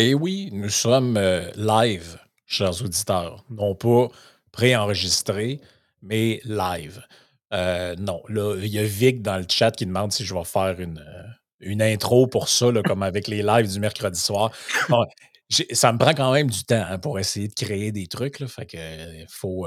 Et oui, nous sommes, heu, live, chers auditeurs, non pas préenregistrés, mais live. Heu, non, là, il y a Vic dans le chat qui demande si je vais faire une, une intro pour ça, là, comme avec les lives du mercredi soir. Bon, ça me prend quand même du temps, hein, pour essayer de créer des trucs, là, fait que, faut,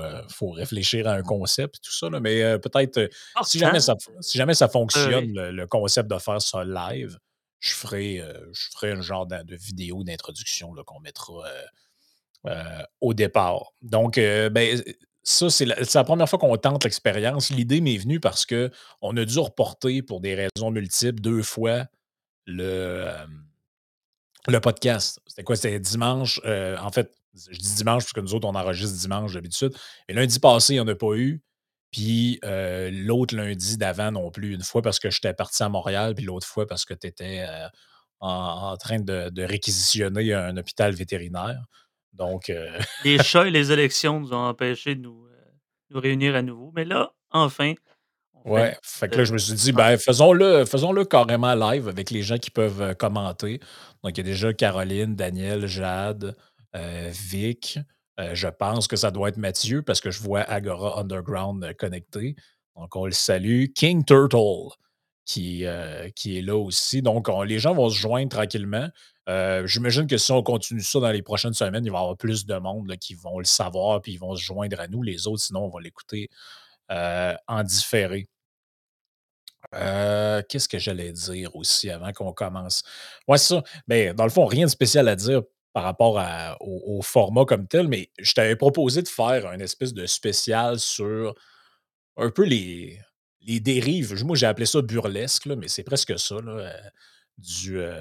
réfléchir à un concept et tout ça, là, mais, peut-être, si jamais ça si jamais ça fonctionne, le le concept de faire ça live, je ferai, heu, je ferai un genre de vidéo d'introduction, qu'on mettra, heu heu, au départ. Donc, ben, ça, c'est la 1re fois qu'on tente l'expérience. L'idée m'est venue parce qu'on a dû reporter pour des raisons multiples 2 fois le, le podcast. C'était quoi? C'était dimanche, en fait, je dis dimanche parce que nous autres, on enregistre dimanche d'habitude, mais lundi passé, il y en a pas eu, puis, heu, l'autre lundi d'avant non plus. Une fois parce que j'étais parti à Montréal, puis l'autre fois parce que tu étais, heu, en en train de de réquisitionner un hôpital vétérinaire. Donc, heu Les chats et les élections nous ont empêchés de nous, réunir à nouveau, mais là, enfin, on Ouais, fait que là, je me suis dit. «Ben, faisons-le faisons-le carrément live avec les gens qui peuvent, commenter». Donc, il y a déjà Caroline, Daniel, Jade, Vic, heu, je pense que ça doit être Mathieu parce que je vois Agora Underground, heu, connecté. Donc, on le salue. King Turtle qui, heu, qui est là aussi. Donc, on les gens vont se joindre tranquillement. J'imagine que si on continue ça dans les prochaines semaines, il va y avoir plus de monde, qui vont le savoir puis ils vont se joindre à nous. Les autres, sinon, on va l'écouter, en différé. Qu'est-ce que j'allais dire aussi avant qu'on commence? Ouais, ça. Beh, dans le fond, rien de spécial à dire par rapport au format comme tel, mais je t'avais proposé de faire un espèce de spécial sur un peu les les dérives. Moi, j'ai appelé ça burlesque, là, mais c'est presque ça, là, heu, du, heu,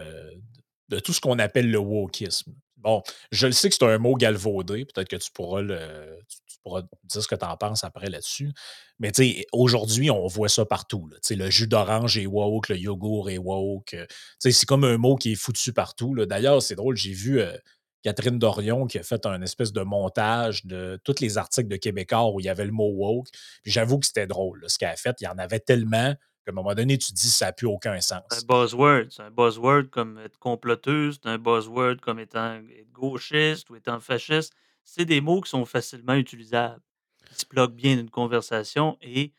de tout ce qu'on appelle le wokisme. Bon, je le sais que c'est un mot galvaudé, peut-être que tu pourras le pourras dire ce que tu en penses après là-dessus. Mais aujourd'hui, on voit ça partout, là. Le jus d'orange est woke, le yogourt est woke, c'est comme un mot qui est foutu partout. D'ailleurs, c'est drôle, j'ai vu, heu, Catherine Dorion qui a fait un espèce de montage de tous les articles de Québécois où il y avait le mot woke. Puis j'avoue que c'était drôle, là, ce qu'elle a fait. Il y en avait tellement qu'à un moment donné, tu te dis: «Ça a plus aucun Un sens». buzzword. C'est un buzzword comme être comploteuse, c'est un buzzword comme étant être gauchiste ou étant fasciste. C'est des mots qui sont facilement utilisables, qui se pluguent bien d'une conversation et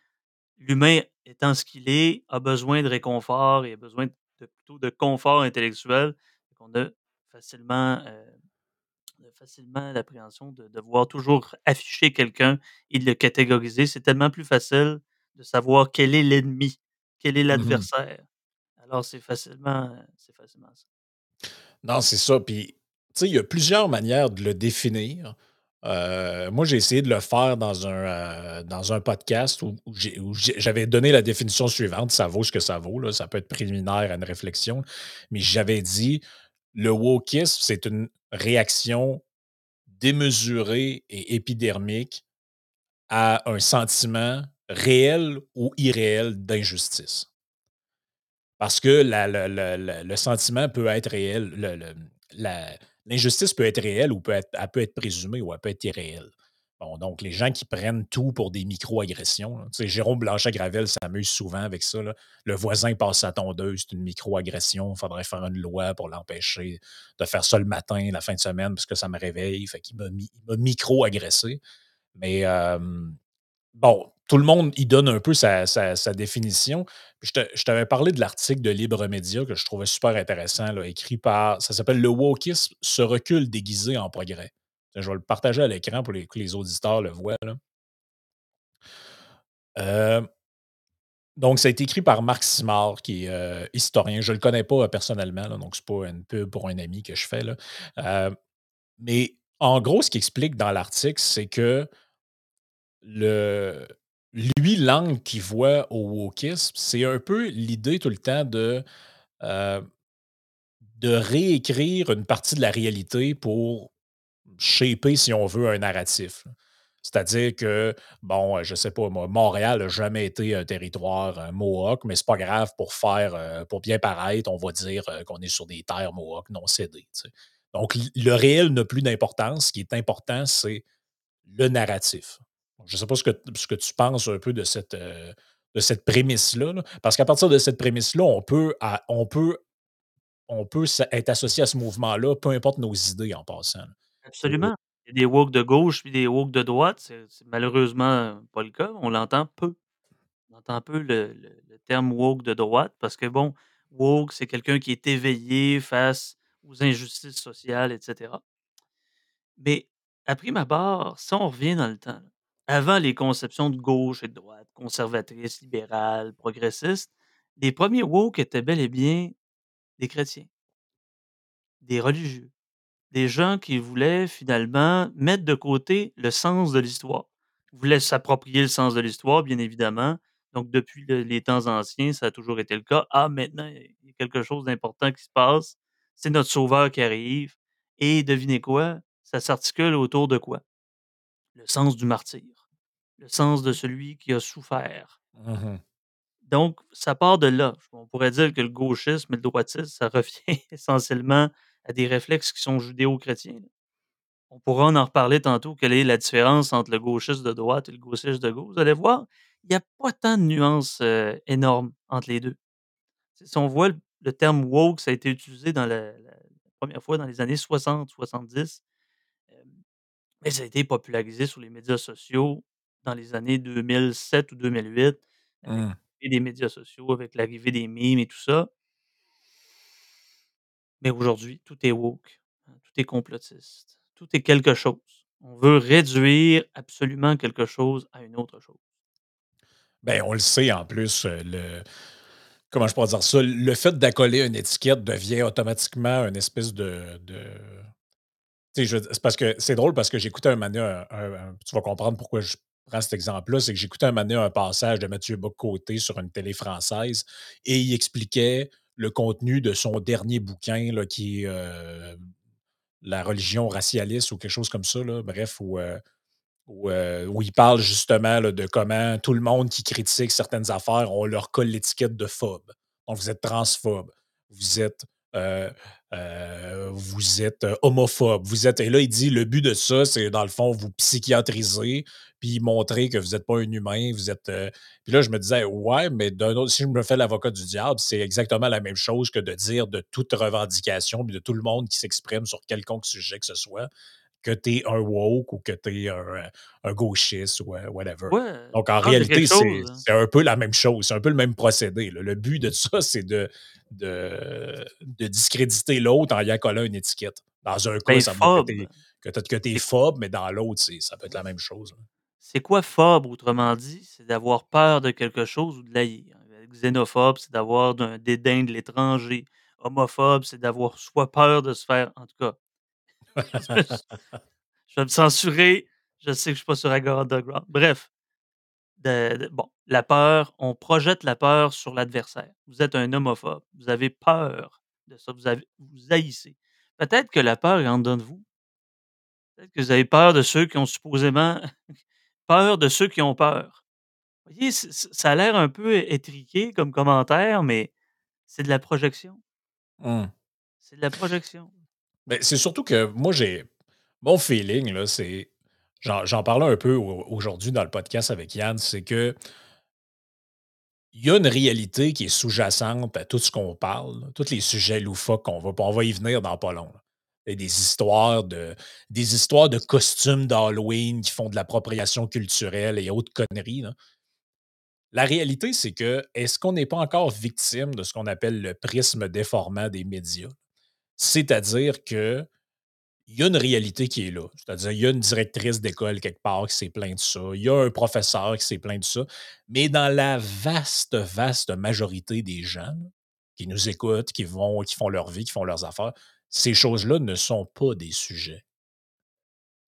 l'humain étant ce qu'il est, a besoin de réconfort et a besoin de plutôt de confort intellectuel. On a facilement, on a facilement l'appréhension de devoir toujours afficher quelqu'un et de le catégoriser. C'est tellement plus facile de savoir quel est l'ennemi, quel est Mmh mh. l'adversaire. Alors c'est facilement, c'est facilement ça. Non, c'est ça. Puis, sais, il y a plusieurs manières de le définir. Heu, moi, j'ai essayé de le faire dans un, heu, dans un podcast où j'avais donné la définition suivante, ça vaut ce que ça vaut, là, ça peut être préliminaire à une réflexion. Mais j'avais dit: «Le wokisme, c'est une réaction démesurée et épidermique à un sentiment réel ou irréel d'injustice». Parce que le sentiment peut être réel, le le l'injustice peut être réelle ou peut être elle peut être présumée ou elle peut être irréelle. Bon, donc les gens qui prennent tout pour des micro-agressions, tu sais, Jérôme Blanchet-Gravel s'amuse souvent avec ça. Le voisin passe sa tondeuse, c'est une micro-agression, faudrait faire une loi pour l'empêcher de faire ça le matin, la fin de semaine, parce que ça me réveille, fait qu'il m'a mi il m'a micro-agressé. Mais, hem, bon, tout le monde y donne un peu sa sa définition. Je t'avais parlé de l'article de Libre Média que je trouvais super intéressant, écrit par ça s'appelle «Le wokisme, ce recul déguisé en progrès». Je vais le partager à l'écran pour les que les auditeurs le voient. Hem donc ça a été écrit par Marc Simard qui est, heu, historien. Je le connais pas, heu, personnellement, donc c'est pas une pub pour un ami que je fais, là. Mais en gros, ce qu'il explique dans l'article, c'est que le lui, l'angle qu'il voit au wokisme, c'est un peu l'idée tout le temps de, de réécrire une partie de la réalité pour shaper, si on veut, un narratif. C'est-à-dire que, bon, heu, je sais pas Montréal a jamais été un territoire, heu, mohawk, mais c'est pas grave pour faire, pour bien paraître, on va dire, qu'on est sur des terres mohawk non cédées? Donc le réel n'a plus d'importance. Ce qui est important, c'est le narratif. Je sais pas ce que ce que tu penses un peu de cette, heu, de cette prémisse-là, là? Parce qu'à partir de cette prémisse-là, on peut on peut on peut être associé à ce mouvement-là, peu importe nos idées en passant. Absolument. Il y a des woke de gauche puis des woke de droite. C'est malheureusement pas le cas. On l'entend peu. On entend peu le, le, terme woke de droite parce que, bon, woke, c'est quelqu'un qui est éveillé face aux injustices sociales, etc. Mais à prime abord, si on revient dans le temps, avant les conceptions de gauche et de droite, conservatrices, libérales, progressistes, les premiers woke étaient bel et bien des chrétiens, des religieux, des gens qui voulaient finalement mettre de côté le sens de l'histoire. Voulaient s'approprier le sens de l'histoire, bien évidemment. Donc, depuis les temps anciens, ça a toujours été le cas. Ah, maintenant, il y a quelque chose d'important qui se passe. C'est notre sauveur qui arrive. Et devinez quoi? Ça s'articule autour de quoi? Le sens du martyr, le sens de celui qui a souffert. Mmh Donc, ça part de là. On pourrait dire que le gauchisme et le droitisme, ça revient essentiellement à des réflexes qui sont judéo-chrétiens. On pourra en reparler tantôt, quelle est la différence entre le gauchiste de droite et le gauchiste de gauche. Vous allez voir, il n'y a pas tant de nuances euh, énormes entre les deux. Si on voit le, terme woke, ça a été utilisé dans la, première fois dans les années 60-70, euh, mais ça a été popularisé sur les médias sociaux dans les années 2007 ou 2008, avec mmh. des médias sociaux, avec l'arrivée des mimes et tout ça. Mais aujourd'hui, tout est woke, hein, tout est complotiste, tout est quelque chose. On veut réduire absolument quelque chose à une autre chose. Ben, on le sait en plus, euh, le comment je pourrais dire ça? Le fait d'accoler une étiquette devient automatiquement une espèce de. C'est parce que c'est drôle parce que j'écoutais un manuel, tu vas comprendre pourquoi je prends cet exemple-là, c'est que j'écoutais un manuel, un passage de Mathieu Bocoté sur une télé française et il expliquait le contenu de son dernier bouquin là, qui est euh, La religion racialiste ou quelque chose comme ça, là, bref, où, euh, euh, où, il parle justement de comment tout le monde qui critique certaines affaires, on leur colle l'étiquette de phobe. Donc, vous êtes transphobe, vous êtes, euh, euh, vous êtes homophobe, vous êtes. Et là, il dit le but de ça, c'est dans le fond, vous psychiatriser, puis montrer que vous n'êtes pas un humain, vous êtes. Puis là, je me disais, ouais, mais d'un autre, si je me fais l'avocat du diable, c'est exactement la même chose que de dire de toute revendication, puis de tout le monde qui s'exprime sur quelconque sujet que ce soit, que tu es un woke ou que tu es un, un, gauchiste ou whatever. Donc, en réalité, hein. c'est un peu la même chose, c'est un peu le même procédé. Le but de ça, c'est de, de, de, discréditer l'autre en y accolant une étiquette. Dans un cas, ben, ça veut dire que tu es, phobe, mais dans l'autre, ça peut être la même chose. C'est quoi phobe, autrement dit? C'est d'avoir peur de quelque chose ou de l'haïr. Xénophobe, c'est d'avoir un dédain de l'étranger. Homophobe, c'est d'avoir soit peur de se faire, en tout cas, je vais me censurer. Je sais que je suis pas sur Agora Underground. Bref. bon, la peur, on projette la peur sur l'adversaire. Vous êtes un homophobe. Vous avez peur de ça. Vous, avez, vous haïssez. Peut-être que la peur est en dedans de vous. Peut-être que vous avez peur de ceux qui ont supposément peur de ceux qui ont peur. Vous voyez, ça a l'air un peu étriqué comme commentaire, mais c'est de la projection. Mmh. C'est de la projection. Ben, c'est surtout que moi, j'ai. Mon feeling, là, c'est. J'en parlais un peu aujourd'hui dans le podcast avec Yann, c'est que il y a une réalité qui est sous-jacente à tout ce qu'on parle, tous les sujets loufoques qu'on va. On va y venir dans pas long. Il des histoires de des histoires de costumes d'Halloween qui font de l'appropriation culturelle et autres conneries. La réalité, c'est que est-ce qu'on n'est pas encore victime de ce qu'on appelle le prisme déformant des médias? C'est-à-dire que il y a une réalité qui est là. C'est-à-dire, il y a une directrice d'école quelque part qui s'est plaint de ça. Il y a un professeur qui s'est plaint de ça. Mais dans la vaste, vaste majorité des gens qui nous écoutent, qui vont, qui font leur vie, qui font leurs affaires, ces choses-là ne sont pas des sujets,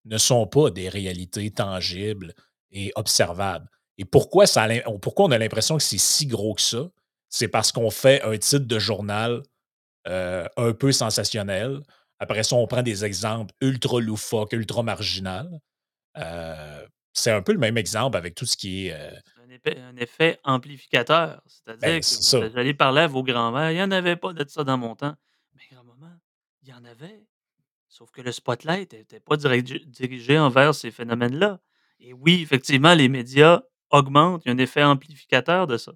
ne sont pas des réalités tangibles et observables. Et pourquoi, ça, pourquoi on a l'impression que c'est si gros que ça? C'est parce qu'on fait un titre de journal euh, un peu sensationnel. Après ça, on prend des exemples ultra loufoques, ultra marginal. Euh, c'est un peu le même exemple avec tout ce qui est. Euh un, effet, amplificateur. C'est-à-dire ben, que vous allez parler à vos grands-mères. Il n'y en avait pas de ça dans mon temps. Mais grand-maman, il y en avait. Sauf que le spotlight n'était pas dirigé envers ces phénomènes-là. Et oui, effectivement, les médias augmentent. Il y a un effet amplificateur de ça.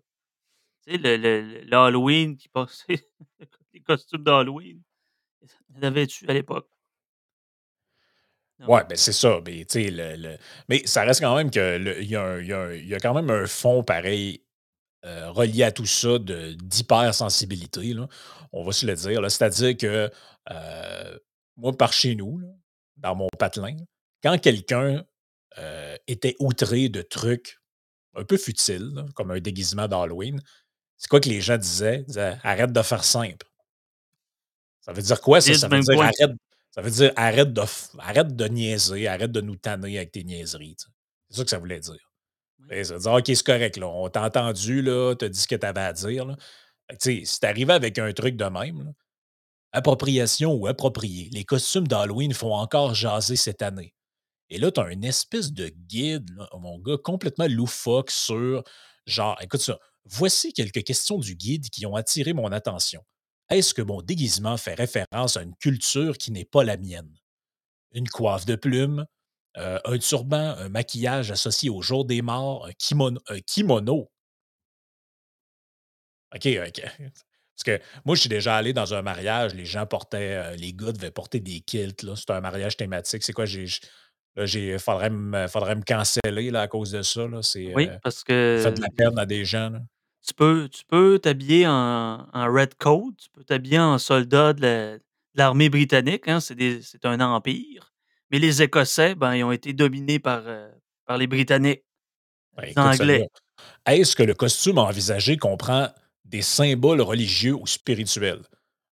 Tu sais, le, le, qui passait costumes d'Halloween. Avait-tu à l'époque? Ouais, ben c'est ça. Mais, le, le- mais ça reste quand même que le- il y, y y a quand même un fond pareil euh, relié à tout ça d'hypersensibilité. On va se le dire. C'est-à-dire que euh, moi, par chez nous, dans mon patelin, quand quelqu'un euh, était outré de trucs un peu futiles, comme un déguisement d'Halloween, c'est quoi que les gens disaient? Disaient arrête de faire simple. Ça veut dire quoi, ça? Ça veut dire arrête, ça veut dire arrête de, arrête de niaiser, arrête de nous tanner avec tes niaiseries. tu. C'est ça que ça voulait dire. Et ça veut dire OK, c'est correct, là, on t'a entendu, là, t'as dit ce que t'avais à dire. Là. Fait que, tu sais, si t'arrivais avec un truc de même, là, appropriation ou approprié, les costumes d'Halloween font encore jaser cette année. Et là, tu as une espèce de guide, là, mon gars, complètement loufoque sur genre, écoute ça, voici quelques questions du guide qui ont attiré mon attention. Est-ce que mon déguisement fait référence à une culture qui n'est pas la mienne? Une coiffe de plumes, euh, un turban, un maquillage associé au jour des morts, un kimono. Un kimono? OK, OK. Parce que moi, je suis déjà allé dans un mariage, les gens portaient, euh, les gars devaient porter des kilts. C'était un mariage thématique. C'est quoi? J'ai, j'ai, faudrait me, faudrait me canceller là, à cause de ça. Là. C'est, Oui, euh, parce j'ai fait de que la peine à des gens. là. Tu peux tu peux t'habiller en en red coat, tu peux t'habiller en soldat de la de l'armée britannique, hein, c'est un empire. Mais les Écossais, ben, ils ont été dominés par, par les Britanniques, Ben, les. Anglais. Est-ce que le costume envisagé comprend des symboles religieux ou spirituels?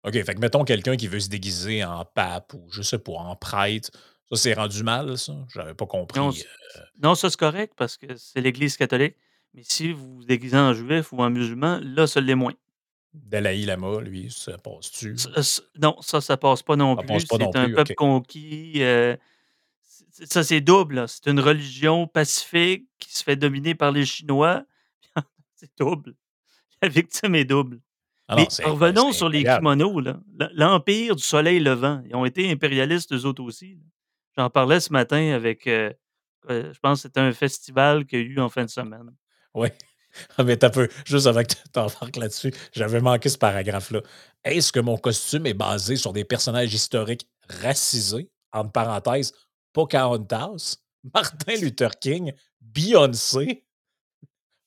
OK, fait que mettons quelqu'un qui veut se déguiser en pape ou je sais pas, en prêtre. Ça, c'est rendu mal, ça? J'avais pas Non, compris. c non, ça, c'est correct parce que c'est l'Église catholique. Mais si vous vous déguisez en juif ou en musulman, là, ça l'est moins. Dalai Lama, lui, ça passe-tu? Non, ça, ça passe pas non Ça plus. pas non C'est un plus, peuple conquis, heu, c ça, c'est double. C'est une religion pacifique qui se fait dominer par les Chinois. C'est double. La victime est double. Ah non, Mais revenons sur les kimonos, l'Empire du soleil levant, ils ont été impérialistes eux autres aussi. J'en parlais ce matin avec, heu heu, je pense que c'était un festival qu'il y a eu en fin de semaine. Oui. Ah, mais t'as peu, juste avant que tu t'embarques là-dessus, j'avais manqué ce paragraphe-là. Est-ce que mon costume est basé sur des personnages historiques racisés, entre parenthèses, Pocahontas, Martin Luther King, Beyoncé?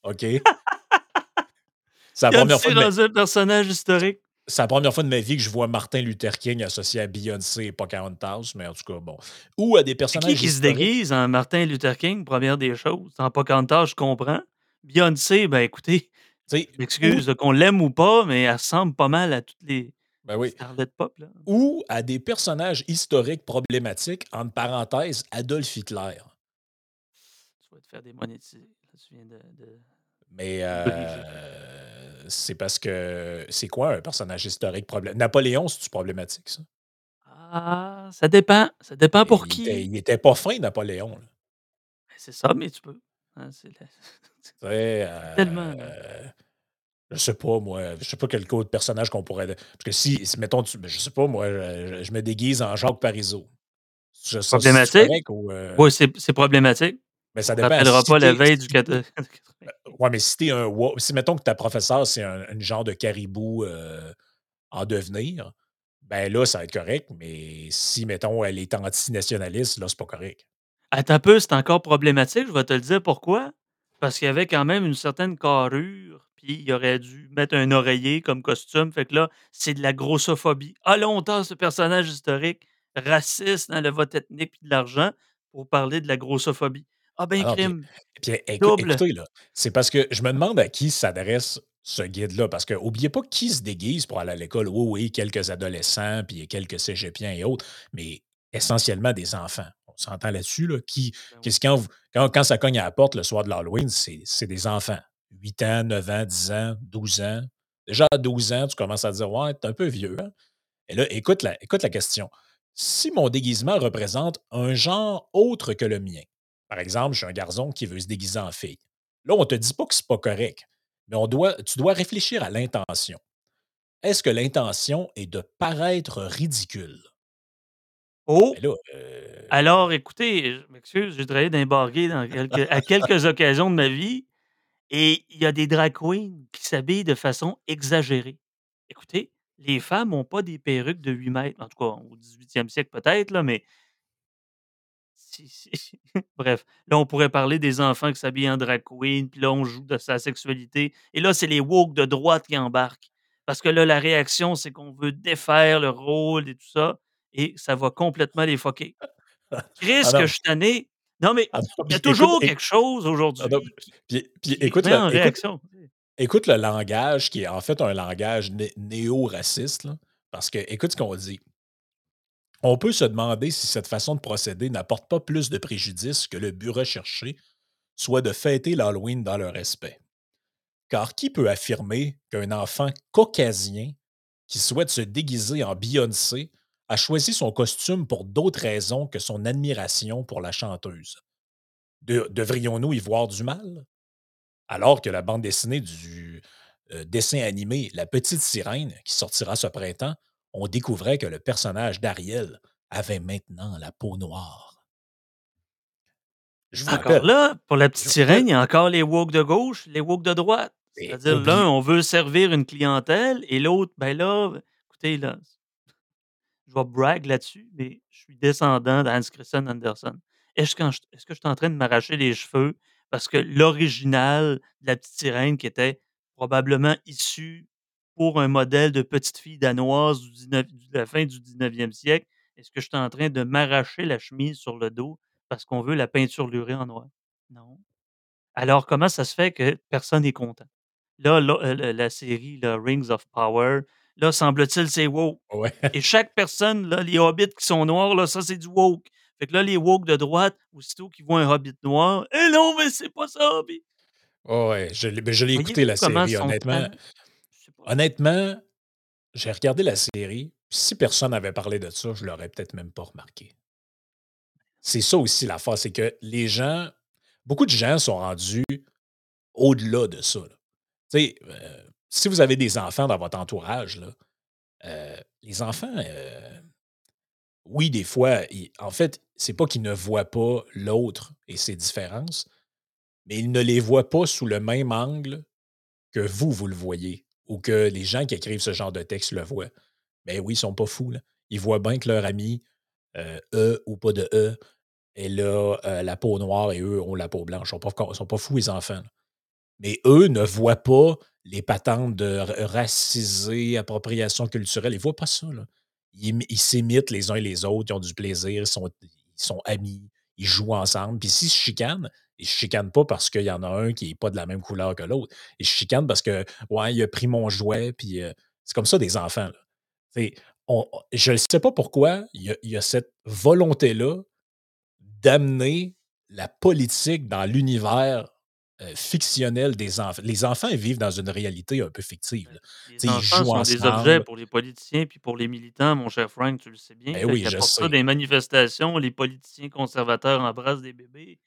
OK. C'est la première fois Beyoncé de ma, rendu un personnage historique. c'est la première fois de ma vie que je vois Martin Luther King associé à Beyoncé et Pocahontas, mais en tout cas, bon. Ou à des C'est qui personnages qui se déguise en Martin Luther King, première des choses? En Pocahontas, je comprends. Beyoncé, ben, écoutez, Tu sais, je ou, m'excuse, là, qu'on l'aime ou pas, mais elle ressemble pas mal à toutes les ben oui, pop, là. ou à des personnages historiques problématiques, entre parenthèses, Adolf Hitler. Tu vas te faire démonétiser. Là, tu viens de de Mais euh, c'est parce que c'est quoi un personnage historique problématique? Napoléon, c'est-tu problématique, ça? Ah, ça dépend. Ça dépend pour il était, qui. il était pas fin, Napoléon. Ben, c'est ça, mais tu peux. Hein, c'est la tellement, là. euh, je sais pas, moi, je sais pas quel autre personnage qu'on pourrait. Parce que si, si, mettons, tu- ben, je sais pas, moi, je, je me déguise en Jacques Parizeau. Je- Ça, Problématique? ou. euh, Oui, c'est problématique. mais ça On te dépend. rappellera Si pas la veille du t'es ouais, mais si t'es un. Si, mettons que ta professeure, c'est un, un genre de caribou euh, en devenir, ben là, ça va être correct. Mais si, mettons, elle est anti-nationaliste, là, c'est pas correct. Attends un peu, c'est encore problématique, je vais te le dire pourquoi. Parce qu'il y avait quand même une certaine carrure, puis il aurait dû mettre un oreiller comme costume. Fait que là, c'est de la grossophobie. Ah tasse ce personnage historique raciste dans le vote ethnique puis de l'argent pour parler de la grossophobie. Ah ben Ah puis, crime, puis double. écoutez, là, c'est parce que je me demande à qui s'adresse ce guide-là. Parce que, oubliez pas qui se déguise pour aller à l'école. Oui, oui, quelques adolescents, puis quelques cégepiens et autres, mais essentiellement des enfants. On s'entend là-dessus, là. Qui, Ben qu'est-ce quand, vous- quand, quand ça cogne à la porte le soir de l'Halloween, c'est c'est des enfants. 8 ans, 9 ans, 10 ans, 12 ans. Déjà à 12 ans, tu commences à dire Ouais, t'es un peu vieux. hein? Et là, écoute la, écoute la question. Si mon déguisement représente un genre autre que le mien, par exemple, je suis un garçon qui veut se déguiser en fille. Là, on ne te dit pas que c'est pas correct, mais on doit, tu dois réfléchir à l'intention. Est-ce que l'intention est de paraître ridicule? Oh! Là, euh, Alors, écoutez, je m'excuse, j'ai travaillé dans quelques, à quelques occasions de ma vie et il y a des drag queens qui s'habillent de façon exagérée. Écoutez, les femmes ont pas des perruques de 8 mètres. En tout cas, au 18e siècle peut-être là, mais si si bref, là, on pourrait parler des enfants qui s'habillent en drag queen, puis là, on joue de sa sexualité et là, c'est les woke de droite qui embarquent. Parce que là, la réaction, c'est qu'on veut défaire le rôle et tout ça et ça va complètement les fucker. Ah Christ que je suis tanné! Non, mais Ah il y a écoute toujours quelque chose aujourd'hui puis puis écoute le en écoute réaction, tu sais. écoute le langage qui est en fait un langage né néo-raciste parce que écoute ce qu'on dit. On peut se demander si cette façon de procéder n'apporte pas plus de préjudice que le but recherché, soit de fêter l'Halloween dans le respect. Car qui peut affirmer qu'un enfant caucasien qui souhaite se déguiser en Beyoncé a choisi son costume pour d'autres raisons que son admiration pour la chanteuse? De devrions-nous y voir du mal? Alors que la bande dessinée du, heu, dessin animé La Petite Sirène, qui sortira ce printemps, on découvrait que le personnage d'Ariel avait maintenant la peau noire. Je vous Encore rappelle là, pour La Petite rappelle Sirène, il y a encore les woke de gauche, les woke de droite. C'est-à-dire l'un, on veut servir une clientèle et l'autre, ben là, écoutez là je vais brag là-dessus, mais je suis descendant d'Hans Christian Andersen. Est-ce que je suis en train de m'arracher les cheveux parce que l'original de La Petite Sirène qui était probablement issu pour un modèle de petite fille danoise du 19 de la fin du 19e siècle, est-ce que je suis en train de m'arracher la chemise sur le dos parce qu'on veut la peinturlurer en noir? Non. Alors comment ça se fait que personne est content? Là le la série là, Rings of Power, là, semble-t-il, c'est woke Ouais. et chaque personne là, les hobbits qui sont noirs là, ça, c'est du woke. Fait que là, les woke de droite, aussitôt qu'ils voient un hobbit noir: «Eh non, mais c'est pas ça, puis» Ouais, ouais, je l'ai beh, je l'ai écouté la série honnêtement honnêtement, j'ai regardé la série, puis si personne n'avait parlé de ça, je l'aurais peut-être même pas remarqué. C'est ça aussi l'affaire, c'est que les gens beaucoup de gens sont rendus au-delà de ça. Tu sais, heu, si vous avez des enfants dans votre entourage là, heu, les enfants, heu oui, des fois, en fait, c'est pas qu'ils ne voient pas l'autre et ses différences, mais ils ne les voient pas sous le même angle que vous, vous le voyez ou que les gens qui écrivent ce genre de texte le voient. Ben oui, ils sont pas fous, là. Ils voient bien que leur ami, heu, E ou pas de E, elle a, heu, la peau noire et eux ont la peau blanche. Ils ils sont pas fous les enfants, là. Mais eux ne voient pas les patentes de ra raciser, appropriation culturelle, ils voient pas ça. Ils imi ils s'imitent les uns et les autres, ils ont du plaisir, ils sont amis, ils jouent ensemble, puis s'ils se chicanent, ils se chicanent pas parce qu'il y en a un qui est pas de la même couleur que l'autre. Ils se chicanent parce que: «Ouais, il a pris mon jouet», heu, c'est comme ça des enfants, là. Tu sais, je pas pourquoi il y a il y a cette volonté-là d'amener la politique dans l'univers, heu, fictionnel des enfants. Les enfants, ils vivent dans une réalité un peu fictive, là. les Tu sais, ils enfants jouent sont des objets pour les politiciens puis pour les militants, mon cher Frank, tu le sais bien. Ben oui, ils je ça les manifestations, les politiciens conservateurs embrassent des bébés.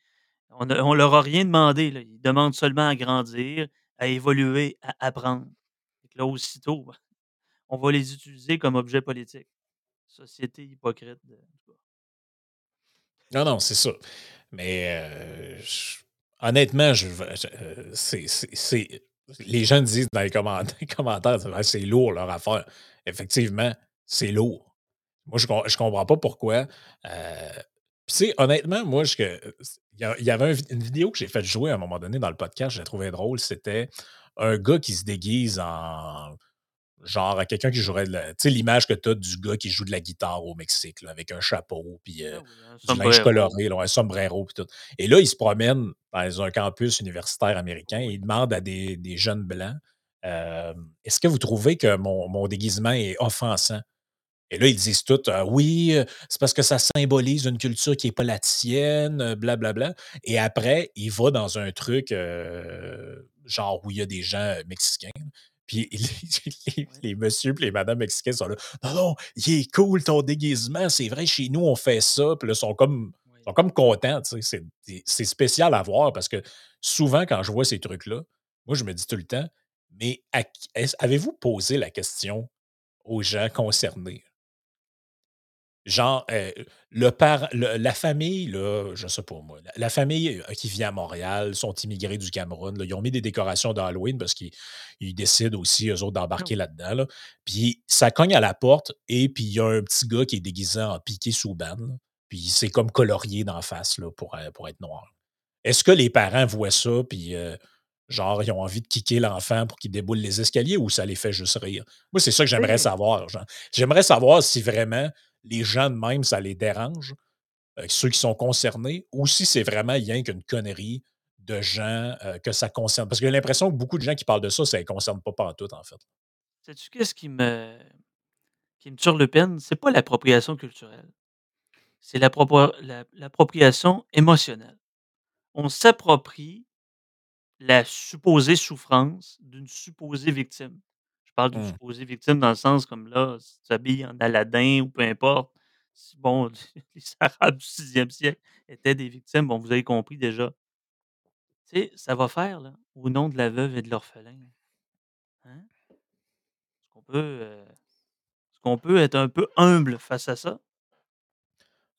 On ne leur a rien demandé, là. Ils demandent seulement à grandir, à évoluer, à apprendre. Que là, aussitôt, on va les utiliser comme objets politiques. Société hypocrite de. Non, non, c'est ça. Mais, je honnêtement, je heu, c'est les gens disent dans les comment commentaires, «Ah, c'est lourd leur affaire». Effectivement, c'est lourd. Moi, je je comprends pas pourquoi, tu sais, honnêtement, moi, il y avait un une vidéo que j'ai fait jouer à un moment donné dans le podcast, je la trouvais drôle. C'était un gars qui se déguise en genre quelqu'un qui jouerait de la tu sais, l'image que tu as du gars qui joue de la guitare au Mexique, là, avec un chapeau, puis, Ah oui, un du linge coloré, là, un sombrero, puis tout. Et là, il se promène dans un campus universitaire américain et il demande à des des jeunes blancs, hem: «Est-ce que vous trouvez que mon mon déguisement est offensant?» Et là, ils disent tous: «Heu, oui, heu, c'est parce que ça symbolise une culture qui est pas la tienne, heu, bla bla bla». Et après, il va dans un truc, genre où il y a des gens, mexicains, puis les les Ouais. les messieurs puis les madames mexicaines sont là: «Non, non, il est cool ton déguisement, c'est vrai, chez nous, on fait ça». Puis là, sont comme Oui. sont comme contents. C'est spécial à voir parce que souvent, quand je vois ces trucs-là, moi, je me dis tout le temps: «Mais à avez-vous posé la question aux gens concernés?» Genre, heu, le par le la famille, là, je sais pas moi, la la famille, heu, qui vit à Montréal, sont immigrés du Cameroun, là. Ils ont mis des décorations d'Halloween parce qu'ils ils décident aussi, eux autres, d'embarquer là-dedans, là. Puis ça cogne à la porte et puis il y a un petit gars qui est déguisé en Piqué là, puis il s'est comme colorié d'en face, là, pour, heu, pour être noir. Est-ce que les parents voient ça puis, genre, ils ont envie de kicker l'enfant pour qu'il déboule les escaliers ou ça les fait juste rire? Moi, c'est ça que j'aimerais sais savoir. J'aimerais savoir si vraiment les gens de même, ça les dérange, heu, ceux qui sont concernés ou si c'est vraiment rien qu'une connerie de gens, heu, que ça concerne? Parce que j'ai l'impression que beaucoup de gens qui parlent de ça, ça les concerne pas pantoute, en fait. Sais-tu qu'est-ce qui me qui me turlupine? C'est pas l'appropriation culturelle, c'est l'appropria l'a l'appropriation émotionnelle. On s'approprie la supposée souffrance d'une supposée victime. Parle d'une Mmh. supposée victime dans le sens comme là, si tu t'habilles en Aladin ou peu importe, si bon, les Arabes du 6e siècle étaient des victimes, bon, vous avez compris déjà. Tu sais, ça va faire là, au nom de la veuve et de l'orphelin. Hein? Est-ce qu'on peut, heu, est-ce qu'on peut être un peu humble face à ça?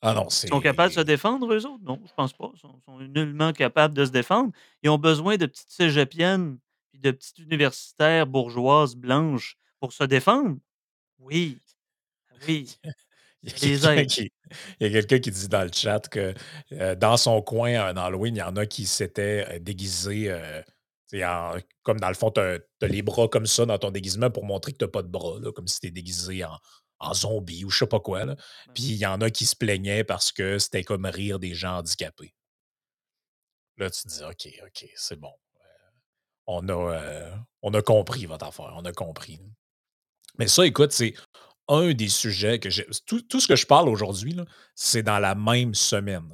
Ah non, Ils sont capables de se défendre eux autres? Non, je pense pas. Ils sont sont nullement capables de se défendre. Ils ont besoin de petites cégepiennes puis de petites universitaires bourgeoises blanches pour se défendre? Oui, oui, Il y a quelqu'un qui dit dans le chat que, dans son coin, un Halloween, il y en a qui s'étaient, déguisés, en comme dans le fond, tu as les bras comme ça dans ton déguisement pour montrer que tu as pas de bras, là, comme si tu déguisé en en zombie ou je sais pas quoi, là. Puis il y en a qui se plaignaient parce que c'était comme rire des gens handicapés. Là, tu te dis: «OK, OK, c'est bon. On a, heu, on a compris votre affaire, on a compris». Mais ça, écoute, c'est un des sujets que j'ai tout ce que je parle aujourd'hui, c'est dans la même semaine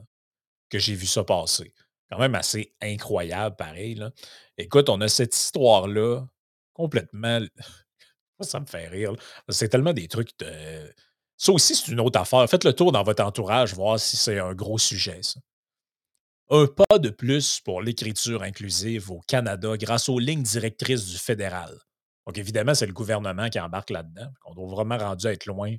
que j'ai vu ça passer. Quand même assez incroyable pareil, là. Écoute, on a cette histoire-là complètement ça me fait rire. C'est tellement des trucs de ça aussi, c'est une autre affaire. Faites le tour dans votre entourage, voir si c'est un gros sujet, ça. Un pas de plus pour l'écriture inclusive au Canada grâce aux lignes directrices du fédéral. Donc, évidemment, c'est le gouvernement qui embarque là-dedans. On doit vraiment rendu être loin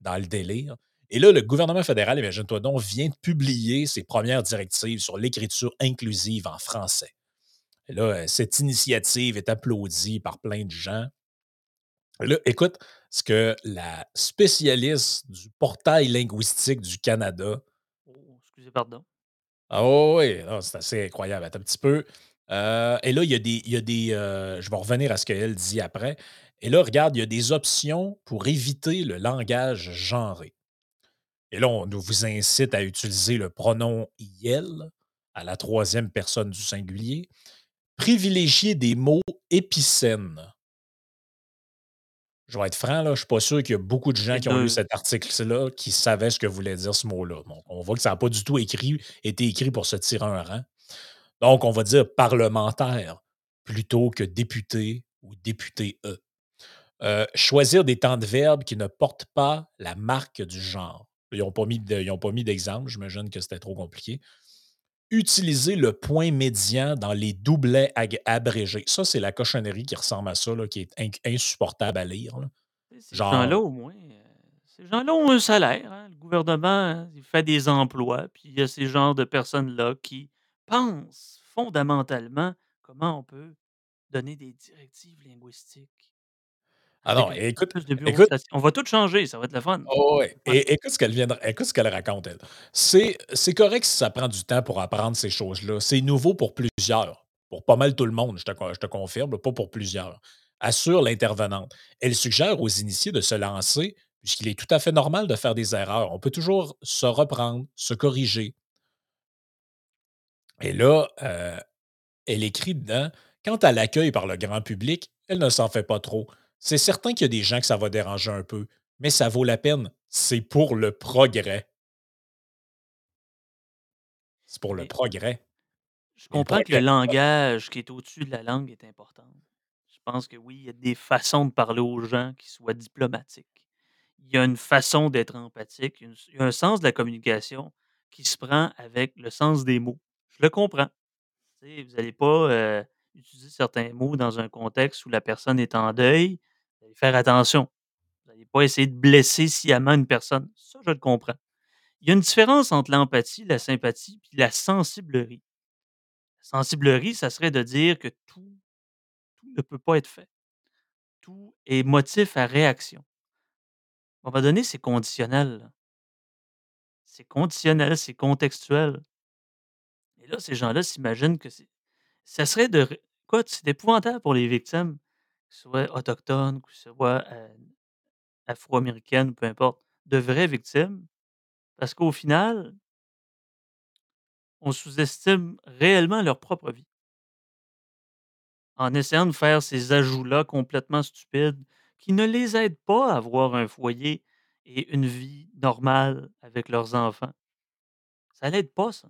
dans le délire. Et là, le gouvernement fédéral, imagine-toi donc, vient de publier ses premières directives sur l'écriture inclusive en français. Et là, euh, cette initiative est applaudie par plein de gens. Et là, écoute ce que la spécialiste du portail linguistique du Canada Oh, excusez, pardon. Ah oui, c'est assez incroyable. Un petit peu. Heu et là, il y a des heu, je vais revenir à ce qu'elle dit après. Et là, regarde, il y a des options pour éviter le langage genré. Et là, on vous incite à utiliser le pronom «iel» à la troisième personne du singulier. Privilégier des mots épicènes. Je vais être franc, là, je ne suis pas sûr qu'il y a beaucoup de gens qui ont lu 2. cet article-là qui savaient ce que voulait dire ce mot-là. On voit que ça n'a pas du tout écrit été écrit pour se tirer un rang. Donc, on va dire parlementaire plutôt que député ou député E. Euh, choisir des temps de verbe qui ne portent pas la marque du genre. Ils n'ont pas mis de- ils ont pas mis d'exemple, j'imagine que c'était trop compliqué. Utiliser le point médian dans les doublets abrégés. Ça, c'est la cochonnerie qui ressemble à ça, là, qui est insupportable à lire. là. Ces gens-là, Genre, au moins, heu, ces gens-là ont un salaire, hein. Le gouvernement, hein, il fait des emplois, puis il y a ces genres de personnes-là qui pensent fondamentalement comment on peut donner des directives linguistiques ah non, écoute, écoute. On va tout changer, ça va être le fun. Oh ouais. Ouais. Et écoute ce qu'elle vient de écoute ce qu'elle raconte, elle. C'est correct si ça prend du temps pour apprendre ces choses-là. C'est nouveau pour plusieurs. Pour pas mal tout le monde, je te, je te confirme, pas pour plusieurs. Assure l'intervenante. Elle suggère aux initiés de se lancer, puisqu'il est tout à fait normal de faire des erreurs. On peut toujours se reprendre, se corriger. Et là, euh, elle écrit dedans Quant à l'accueil par le grand public, elle ne s'en fait pas trop. C'est certain qu'il y a des gens que ça va déranger un peu, mais ça vaut la peine. C'est pour le progrès. C'est pour le progrès. je comprends que le langage qui est au-dessus de la langue est important. Je pense que oui, il y a des façons de parler aux gens qui soient diplomatiques. Il y a une façon d'être empathique, une il y a un sens de la communication qui se prend avec le sens des mots. Je le comprends. Vous allez pas, heu, utiliser certains mots dans un contexte où la personne est en deuil. Faire attention. Vous allez pas essayer de blesser sciemment une personne. Ça, je le comprends. Il y a une différence entre l'empathie, la sympathie puis la sensiblerie. La sensiblerie, ça serait de dire que tout ne peut pas être fait. Tout est motif à réaction. Un moment donné, c'est conditionnel. C'est conditionnel, c'est contextuel. Et là, ces gens-là s'imaginent que c'est ça serait de écoute, c'est épouvantable pour les victimes, soient autochtones, qu'ils soient, heu, afro-américaines, peu importe, de vraies victimes, parce qu'au final on sous-estime réellement leur propre vie. En essayant de faire ces ajouts-là complètement stupides, qui ne les aident pas à avoir un foyer et une vie normale avec leurs enfants. Ça l'aide pas ça.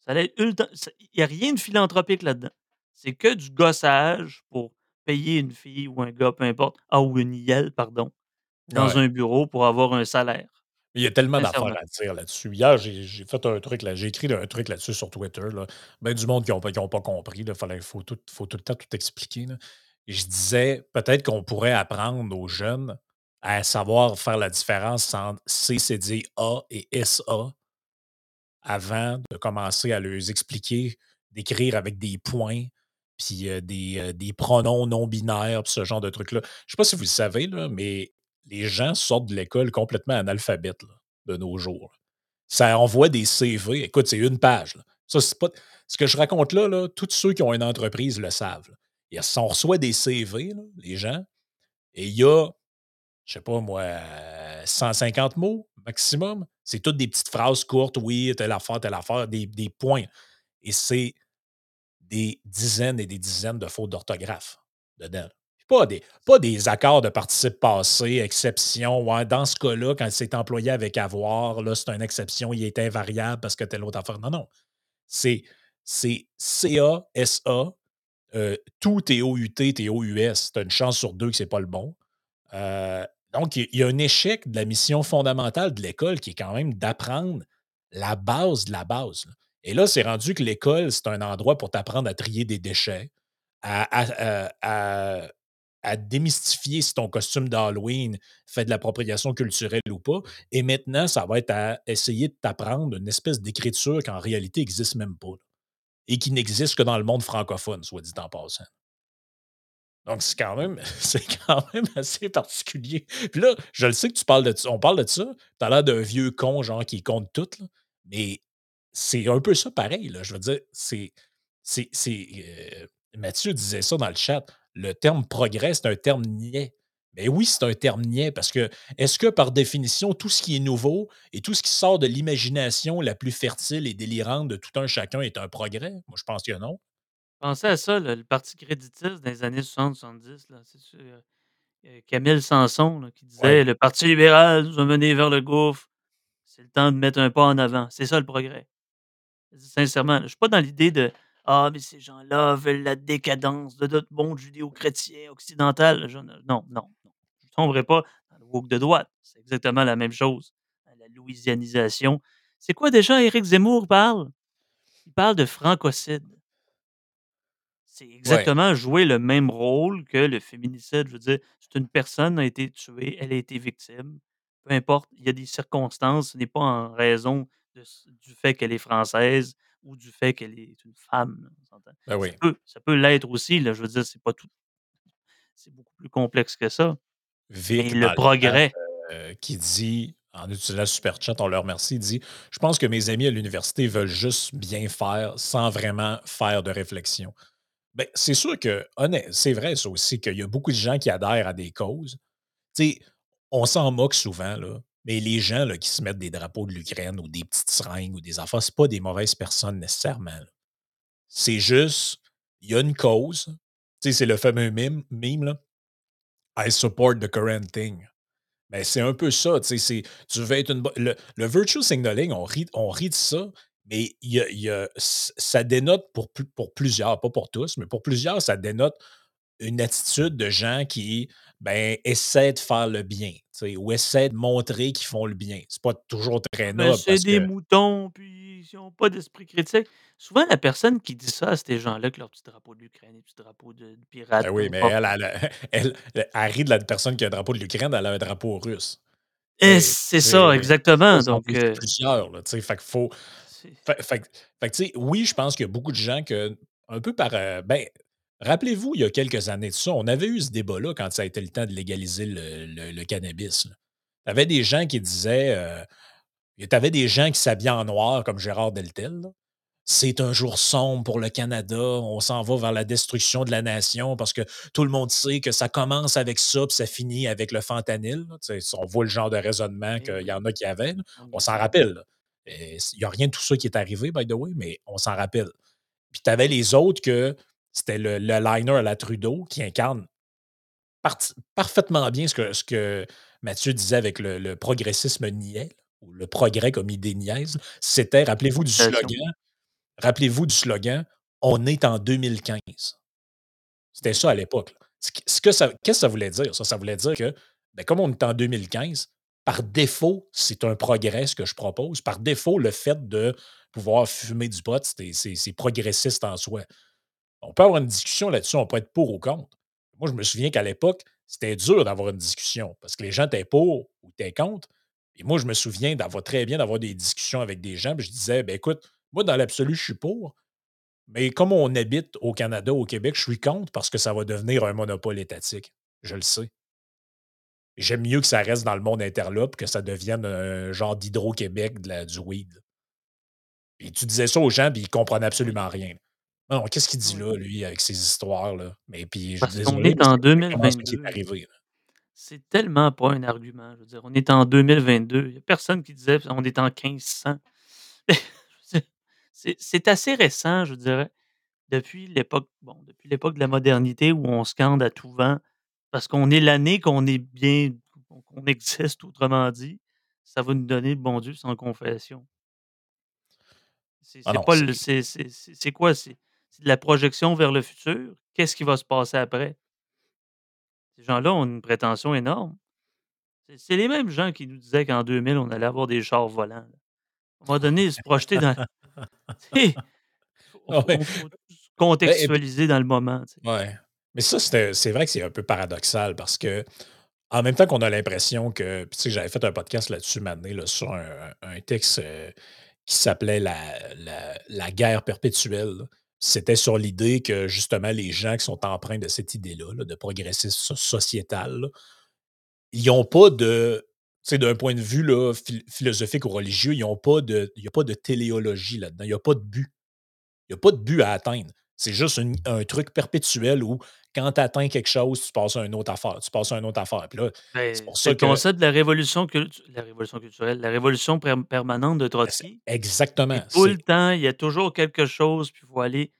Ça l'aide il y a rien de philanthropique là-dedans. C'est que du gossage pour payer une fille ou un gars, peu importe, ah ou une IEL, pardon, dans Ouais. un bureau pour avoir un salaire. Il y a tellement d'affaires à dire là-dessus. Hier, j'ai fait un truc là, j'ai écrit un truc là-dessus sur Twitter, là. Ben du monde qui ont pas qui ont pas compris, fallait faut tout faut tout le temps tout expliquer, là. Et je disais: «Peut-être qu'on pourrait apprendre aux jeunes à savoir faire la différence entre C-C-D-A et S-A» avant de commencer à leurs expliquer, d'écrire avec des points, puis, heu, des, heu, des pronoms non binaires, puis ce genre de trucs-là. Je sais pas si vous le savez, là, mais les gens sortent de l'école complètement analphabètes, de nos jours. Ça envoie des CV, écoute, c'est 1 page. Ça, pas ce que je raconte là, là, tous ceux qui ont une entreprise le savent, a si on reçoit des CV, les gens, et il y a, je sais pas moi, heu, 150 mots maximum. C'est toutes des petites phrases courtes, oui, telle affaire, telle affaire, des des points et c'est des dizaines et des dizaines de fautes d'orthographe dedans. Pas des pas des accords de participe passé, exception, dans ce cas-là, quand c'est employé avec avoir, là, c'est une exception, il est invariable parce que telle autre affaire. Non, non. C'est c'est C-A-S-A, heu, tout T-O-U-T, T-O-U-S. Tu as une chance sur 2 que c'est pas le bon. Heu, donc il y a un échec de la mission fondamentale de l'école qui est quand même d'apprendre la base de la base. Et là, c'est rendu que l'école, c'est un endroit pour t'apprendre à trier des déchets, à démystifier si ton costume d'Halloween fait de l'appropriation culturelle ou pas. Et maintenant, ça va être à essayer de t'apprendre une espèce d'écriture qui en réalité existe même pas, et qui n'existe que dans le monde francophone, soit dit en passant. Donc c'est quand même c'est quand même assez particulier. Puis là, je le sais que tu parles de ça on parle de ça, tu as l'air d'un vieux con, genre, qui compte tout, mais c'est un peu ça pareil, là. Je veux dire, c'est heu, Mathieu disait ça dans le chat, le terme progrès, c'est un terme niais. Mais oui, c'est un terme niais parce que est-ce que par définition, tout ce qui est nouveau et tout ce qui sort de l'imagination la plus fertile et délirante de tout un chacun est un progrès? Moi, je pense que non. Pensez à ça, là, le parti créditiste dans les années 60-70, là, c'est sûr, heu, Camille Samson, là, qui Ouais. disait: «Le parti libéral nous a menés vers le gouffre. C'est le temps de mettre un pas en avant». C'est ça le progrès. Sincèrement, je suis pas dans l'idée de: «Ah mais ces gens-là veulent la décadence de notre monde judéo-chrétien occidental». Je ne non, non, non. Je tomberai pas dans le woke de droite. C'est exactement la même chose. La louisianisation. C'est quoi déjà Éric Zemmour parle? Il parle de francocide. C'est exactement jouer le même rôle que le féminicide. Je veux dire, c'est une personne a été tuée, elle a été victime. Peu importe, il y a des circonstances, ce n'est pas en raison de du fait qu'elle est française ou du fait qu'elle est une femme. Ben Ça oui. peut ça peut l'être aussi, là, je veux dire, c'est pas tout c'est beaucoup plus complexe que ça. Vic le dans le chat, progrès heu, qui dit, en utilisant Super Chat, on le remercie, dit: «Je pense que mes amis à l'université veulent juste bien faire sans vraiment faire de réflexion». Beh, c'est sûr que honnête c'est vrai ça aussi qu'il y a beaucoup de gens qui adhèrent à des causes. Sais, on s'en moque souvent, là, mais les gens, là, qui se mettent des drapeaux de l'Ukraine ou des petites seringues ou des affaires, c'est pas des mauvaises personnes nécessairement. C'est juste, il y a une cause. Tu sais, c'est le fameux mime là: «I support the current thing». Ben, c'est un peu ça, tu sais, tu être une le le virtue signaling, on rit on rit de ça, mais y a y a ça dénote pour pour plusieurs, pas pour tous, mais pour plusieurs, ça dénote une attitude de gens qui ben, essaient de faire le bien, ou essaient de montrer qu'ils font le bien. C'est pas toujours très ben, noble c'est des que moutons, puis ils ont pas d'esprit critique. Souvent, la personne qui dit ça à ces gens-là avec leur petit drapeau de l'Ukraine, les petits drapeaux de de pirates, ben oui, mais elle, elle, elle, elle, elle rit de la personne qui a un drapeau de l'Ukraine, elle a un drapeau russe. C'est ça, ça, exactement. Donc, heu, plusieurs, là, tu sais, fait qu'il faut fait fait que fait que, tu sais, oui, je pense qu'il y a beaucoup de gens que, un peu par, heu, ben, rappelez-vous, il y a quelques années de ça, on avait eu ce débat-là quand ça a été le temps de légaliser le le le cannabis. Tu avais des gens qui disaient, heu, tu avais des gens qui s'habillaient en noir comme Gérard Deltel. C'est un jour sombre pour le Canada, on s'en va vers la destruction de la nation parce que tout le monde sait que ça commence avec ça, puis ça finit avec le fentanyl, on voit le genre de raisonnement eh qu'il y en a qui avaient, là. on s'en rappelle, il n'y a rien de tout ça qui est arrivé, by the way, mais on s'en rappelle. Puis tu avais les autres que c'était le, le liner à la Trudeau qui incarne parfaitement bien ce que, ce que Mathieu disait avec le, le progressisme niais, ou le progrès comme idée niaise. C'était, rappelez-vous du Félicitations. slogan, rappelez-vous du slogan, on est en 2015. C'était ça à l'époque. que ça, qu'est-ce que ça voulait dire? Ça, ça voulait dire que, ben, comme on est en 2015, par défaut, c'est un progrès ce que je propose. Par défaut, le fait de pouvoir fumer du pot, c'est progressiste en soi. On peut avoir une discussion là-dessus, on peut être pour ou contre. Moi, je me souviens qu'à l'époque, c'était dur d'avoir une discussion parce que les gens étaient pour ou étaient contre. Et moi, je me souviens d'avoir très bien d'avoir des discussions avec des gens. Je disais, ben écoute, moi, dans l'absolu, je suis pour. Mais comme on habite au Canada, au Québec, je suis contre parce que ça va devenir un monopole étatique. Je le sais. J'aime mieux que ça reste dans le monde interlope que ça devienne un genre d'Hydro-Québec du weed. Et tu disais ça aux gens, puis ils comprenaient absolument rien. Non, qu'est-ce qu'il dit oui. là, lui, avec ses histoires-là? Mais puis, je suis Parce qu'on désolé, est en exactement ça qui est 2022, là. arrivé. là. C'est tellement pas un argument, je veux dire, on est en 2022. Il y a personne qui disait: «On est en 1500». Je veux dire, c'est assez récent, je dirais, depuis l'époque bon, depuis l'époque de la modernité où on scande à tout vent parce qu'on est l'année qu'on est bien qu'on existe, autrement dit, ça va nous donner le bon Dieu sans confession. C'est Ah quoi? C'est c'est de la projection vers le futur. Qu'est-ce qui va se passer après? Ces gens-là ont une prétention énorme. C'est les mêmes gens qui nous disaient qu'en 2000, on allait avoir des chars volants. À un moment donné, se projeter dans ouais. faut contextualiser dans le moment, ouais. Mais ça, c'est vrai que c'est un peu paradoxal parce que en même temps qu'on a l'impression que puis tu sais, j'avais fait un podcast là-dessus maintenant là, sur un un texte, heu, qui s'appelait la la la guerre perpétuelle, là. C'était sur l'idée que justement les gens qui sont empreints de cette idée-là, là, de progressisme so sociétal, Ils ont pas de d'un point de vue là, phil philosophique ou religieux, ils ont pas de il y a pas de téléologie là-dedans. Il y a pas de but. Il y a pas de but à atteindre. C'est juste un truc perpétuel où quand tu atteins quelque chose, tu passes à une autre affaire, tu passes à une autre affaire. Puis là, c'est Ben, pour c'est ça le que concept de la révolution cultu la révolution culturelle, la révolution perm permanente de Trotsky exactement, tout le temps, il y a toujours quelque chose, puis il faut aller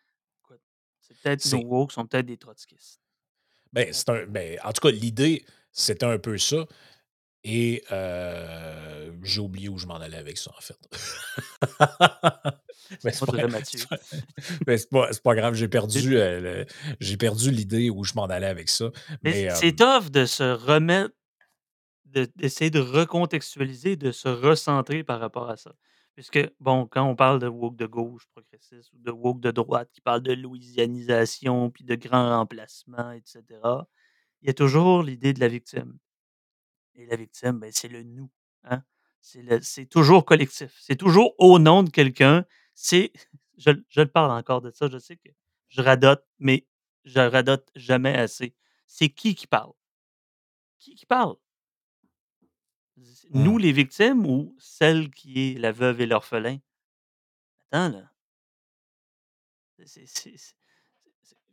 c'est peut-être nos woke sont peut-être des trotskistes. ben, un ben, en tout cas, l'idée, c'était un peu ça et j'ai oublié où je m'en allais avec ça, en fait. Mais c'est pas pas grave, j'ai perdu, j'ai l'idée où je m'en allais avec ça. mais c'est hem, tough de se remettre De d'essayer de recontextualiser, de se recentrer par rapport à ça. Puisque, bon, quand on parle de woke de gauche progressiste ou de woke de droite qui parle de louisianisation, puis de grands remplacements et cetera, il y a toujours l'idée de la victime et la victime, ben, c'est le «nous», hein. C'est toujours collectif. C'est toujours au nom de quelqu'un. C'est je je le parle encore de ça, je sais que je radote, mais je radote jamais assez. C'est qui qui parle? Qui qui parle? Nous mmh, les victimes ou celle qui est la veuve et l'orphelin? Attends là,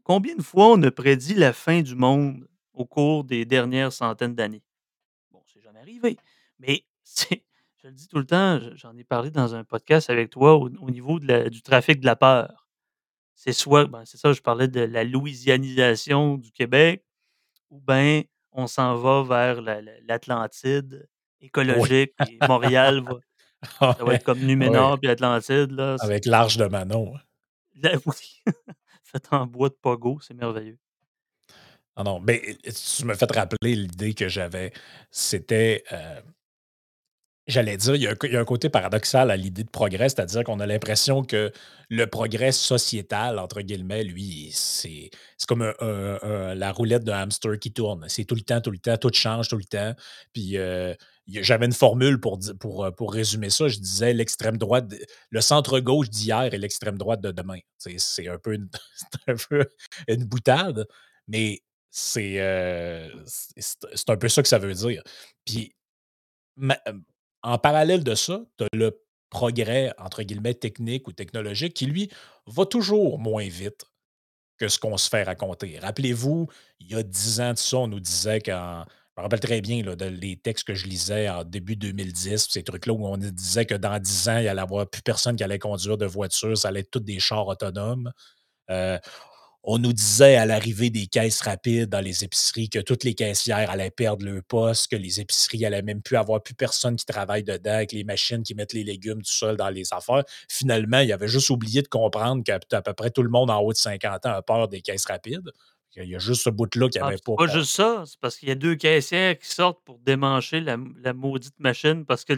combien de fois on a prédit la fin du monde au cours des dernières centaines d'années? Arrivé, mais c'est je le dis tout le temps, je j'en ai parlé dans un podcast avec toi au au niveau de la du trafic de la peur. C'est soit ben, c'est ça, je parlais de la louisianisation du Québec ou ben, on s'en va vers la la l'Atlantide oui. écologique, puis Montréal va Ça va être comme Numénor puis Atlantide là, avec l'Arche de Manon, hein. oui, fait en bois de pogo, c'est merveilleux. Ah non, mais tu me fais rappeler l'idée que j'avais. C'était. euh, J'allais dire, il y, a un, côté paradoxal à l'idée de progrès, c'est-à-dire qu'on a l'impression que le progrès sociétal, entre guillemets, lui, c'est comme la roulette de hamster qui tourne. C'est tout le temps, tout le temps, tout change tout le temps. Puis euh, j'avais une formule pour, pour, euh, pour résumer ça. Je disais l'extrême droite, le centre-gauche d'hier et l'extrême droite de demain. C'est un peu une boutade, mais c'est euh, c'est un peu ça que ça veut dire. Puis en parallèle de ça, tu as le progrès, entre guillemets, «technique» ou technologique qui, lui, va toujours moins vite que ce qu'on se fait raconter. Rappelez-vous, il y a 10 ans de ça, on nous disait qu'en je me rappelle très bien là, de les textes que je lisais en début 2010, ces trucs-là où on disait que dans 10 ans, il allait avoir plus personne qui allait conduire de voiture, ça allait être tous des chars autonomes. Heu, on nous disait à l'arrivée des caisses rapides dans les épiceries que toutes les caissières allaient perdre leur poste, que les épiceries allaient même plus avoir plus personne qui travaille dedans avec les machines qui mettent les légumes tout seul dans les affaires. Finalement, il avait juste oublié de comprendre qu'à à peu près tout le monde en haut de 50 ans a peur des caisses rapides. Il y a juste ce bout-là qui Ah, c'est pas. pas juste ça, c'est parce qu'il y a 2 caissières qui sortent pour démancher la la maudite machine parce que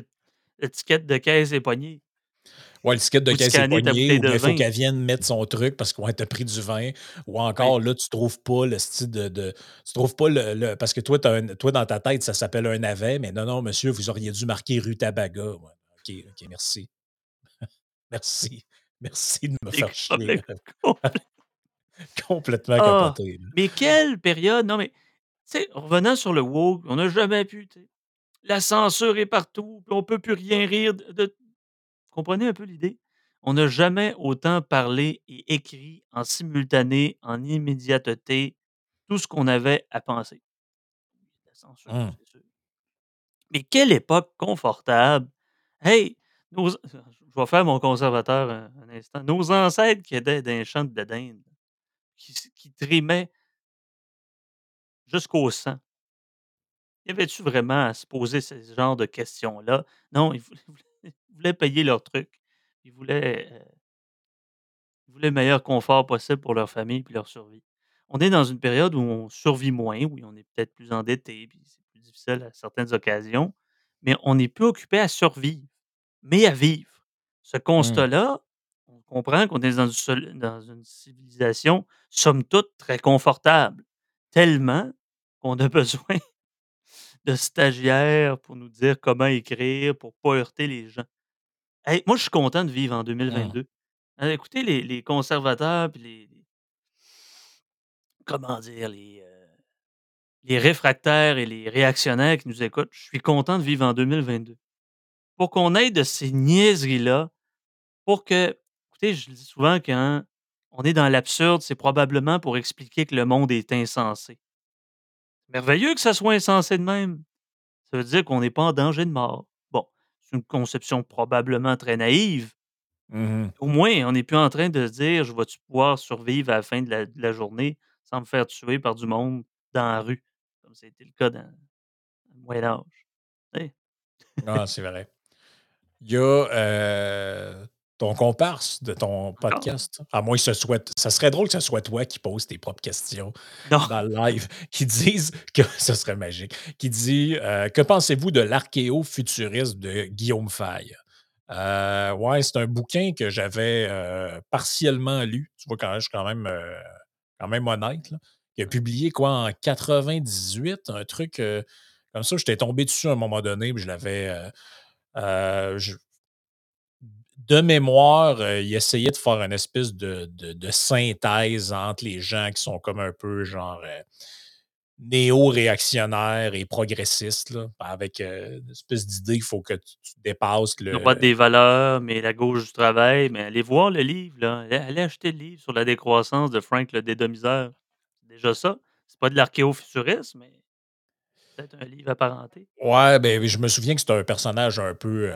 l'étiquette de caisse est pognée Ouais, le ticket de caisse est bien il faut qu'elle vienne mettre son truc parce qu'on t'a pris du vin, ou encore là, tu trouves pas le style de, de- tu trouves pas le, le- parce que toi, un- toi, dans ta tête, ça s'appelle un navet, mais non, non, monsieur, vous auriez dû marquer rue Tabaga. Ouais, OK, OK, merci. Merci. Merci de me faire chier. complètement Ah! capoté. Mais quelle période! Non, mais tu sais, revenant sur le woke, on n'a jamais pu, tu sais, la censure est partout, on peut plus rien rire de comprenez un peu l'idée? On n'a jamais autant parlé et écrit en simultané, en immédiateté, tout ce qu'on avait à penser. La censure, Hum, c'est sûr. Mais quelle époque confortable! Hey, nos je vais faire mon conservateur un un instant. Nos ancêtres qui étaient dans les champs de dinde, qui s qui trimaient jusqu'au sang. Y avait-tu vraiment à se poser ce genre de questions-là? Non, ils voulaient ils voulaient payer leur truc. Ils voulaient, ils voulaient le meilleur confort possible pour leur famille puis leur survie. On est dans une période où on survit moins, oui, on est peut-être plus endetté, puis c'est plus difficile à certaines occasions, mais on est plus occupé à survivre, mais à vivre. Ce hum, constat-là, on comprend qu'on est dans une dans une civilisation, somme toute, très confortable, tellement qu'on a besoin de stagiaires pour nous dire comment écrire, pour pas heurter les gens. Hey, moi, je suis content de vivre en hum, 2022. Heu, écoutez, les les conservateurs puis les les comment dire? Les, heu, les réfractaires et les réactionnaires qui nous écoutent, je suis content de vivre en 2022. Pour qu'on ait de ces niaiseries-là, pour que écoutez, je le dis souvent quand on est dans l'absurde, c'est probablement pour expliquer que le monde est insensé. Merveilleux que ça soit insensé de même. Ça veut dire qu'on n'est pas en danger de mort. C'est une conception probablement très naïve. mhm. Au moins, on n'est plus en train de se dire: «Je vais-tu pouvoir survivre à la fin de la de la journée sans me faire tuer par du monde dans la rue?» comme ça a été le cas dans le Moyen Âge. Tu sais? Ah, c'est vrai. Il y a euh, ton comparse de ton podcast, à moins que ce soit. Ça serait drôle que ce soit toi qui poses tes propres questions Non. dans le live, qui disent que ce serait magique, qui dit euh, Que pensez-vous de l'archéofuturisme de Guillaume Faye Euh, Ouais, c'est un bouquin que j'avais euh, partiellement lu. Tu vois, quand je suis quand même, quand même honnête. Là. Il a publié quoi en 98, un truc comme ça. J'étais tombé dessus à un moment donné, puis je l'avais. euh, je- de mémoire, euh, il essayait de faire une espèce de, de- de synthèse entre les gens qui sont comme un peu genre euh, néo-réactionnaires et progressistes, là, avec euh, une espèce d'idée qu'il faut que tu, tu dépasses Droite le. des valeurs, mais la gauche du travail, mais allez voir le livre, là. Allez allez acheter le livre sur la décroissance de Frank le Dédomiseur. C'est déjà ça. C'est pas de l'archéofuturisme, mais peut-être un livre apparenté. Ouais, ben je me souviens que c'était un personnage un peu.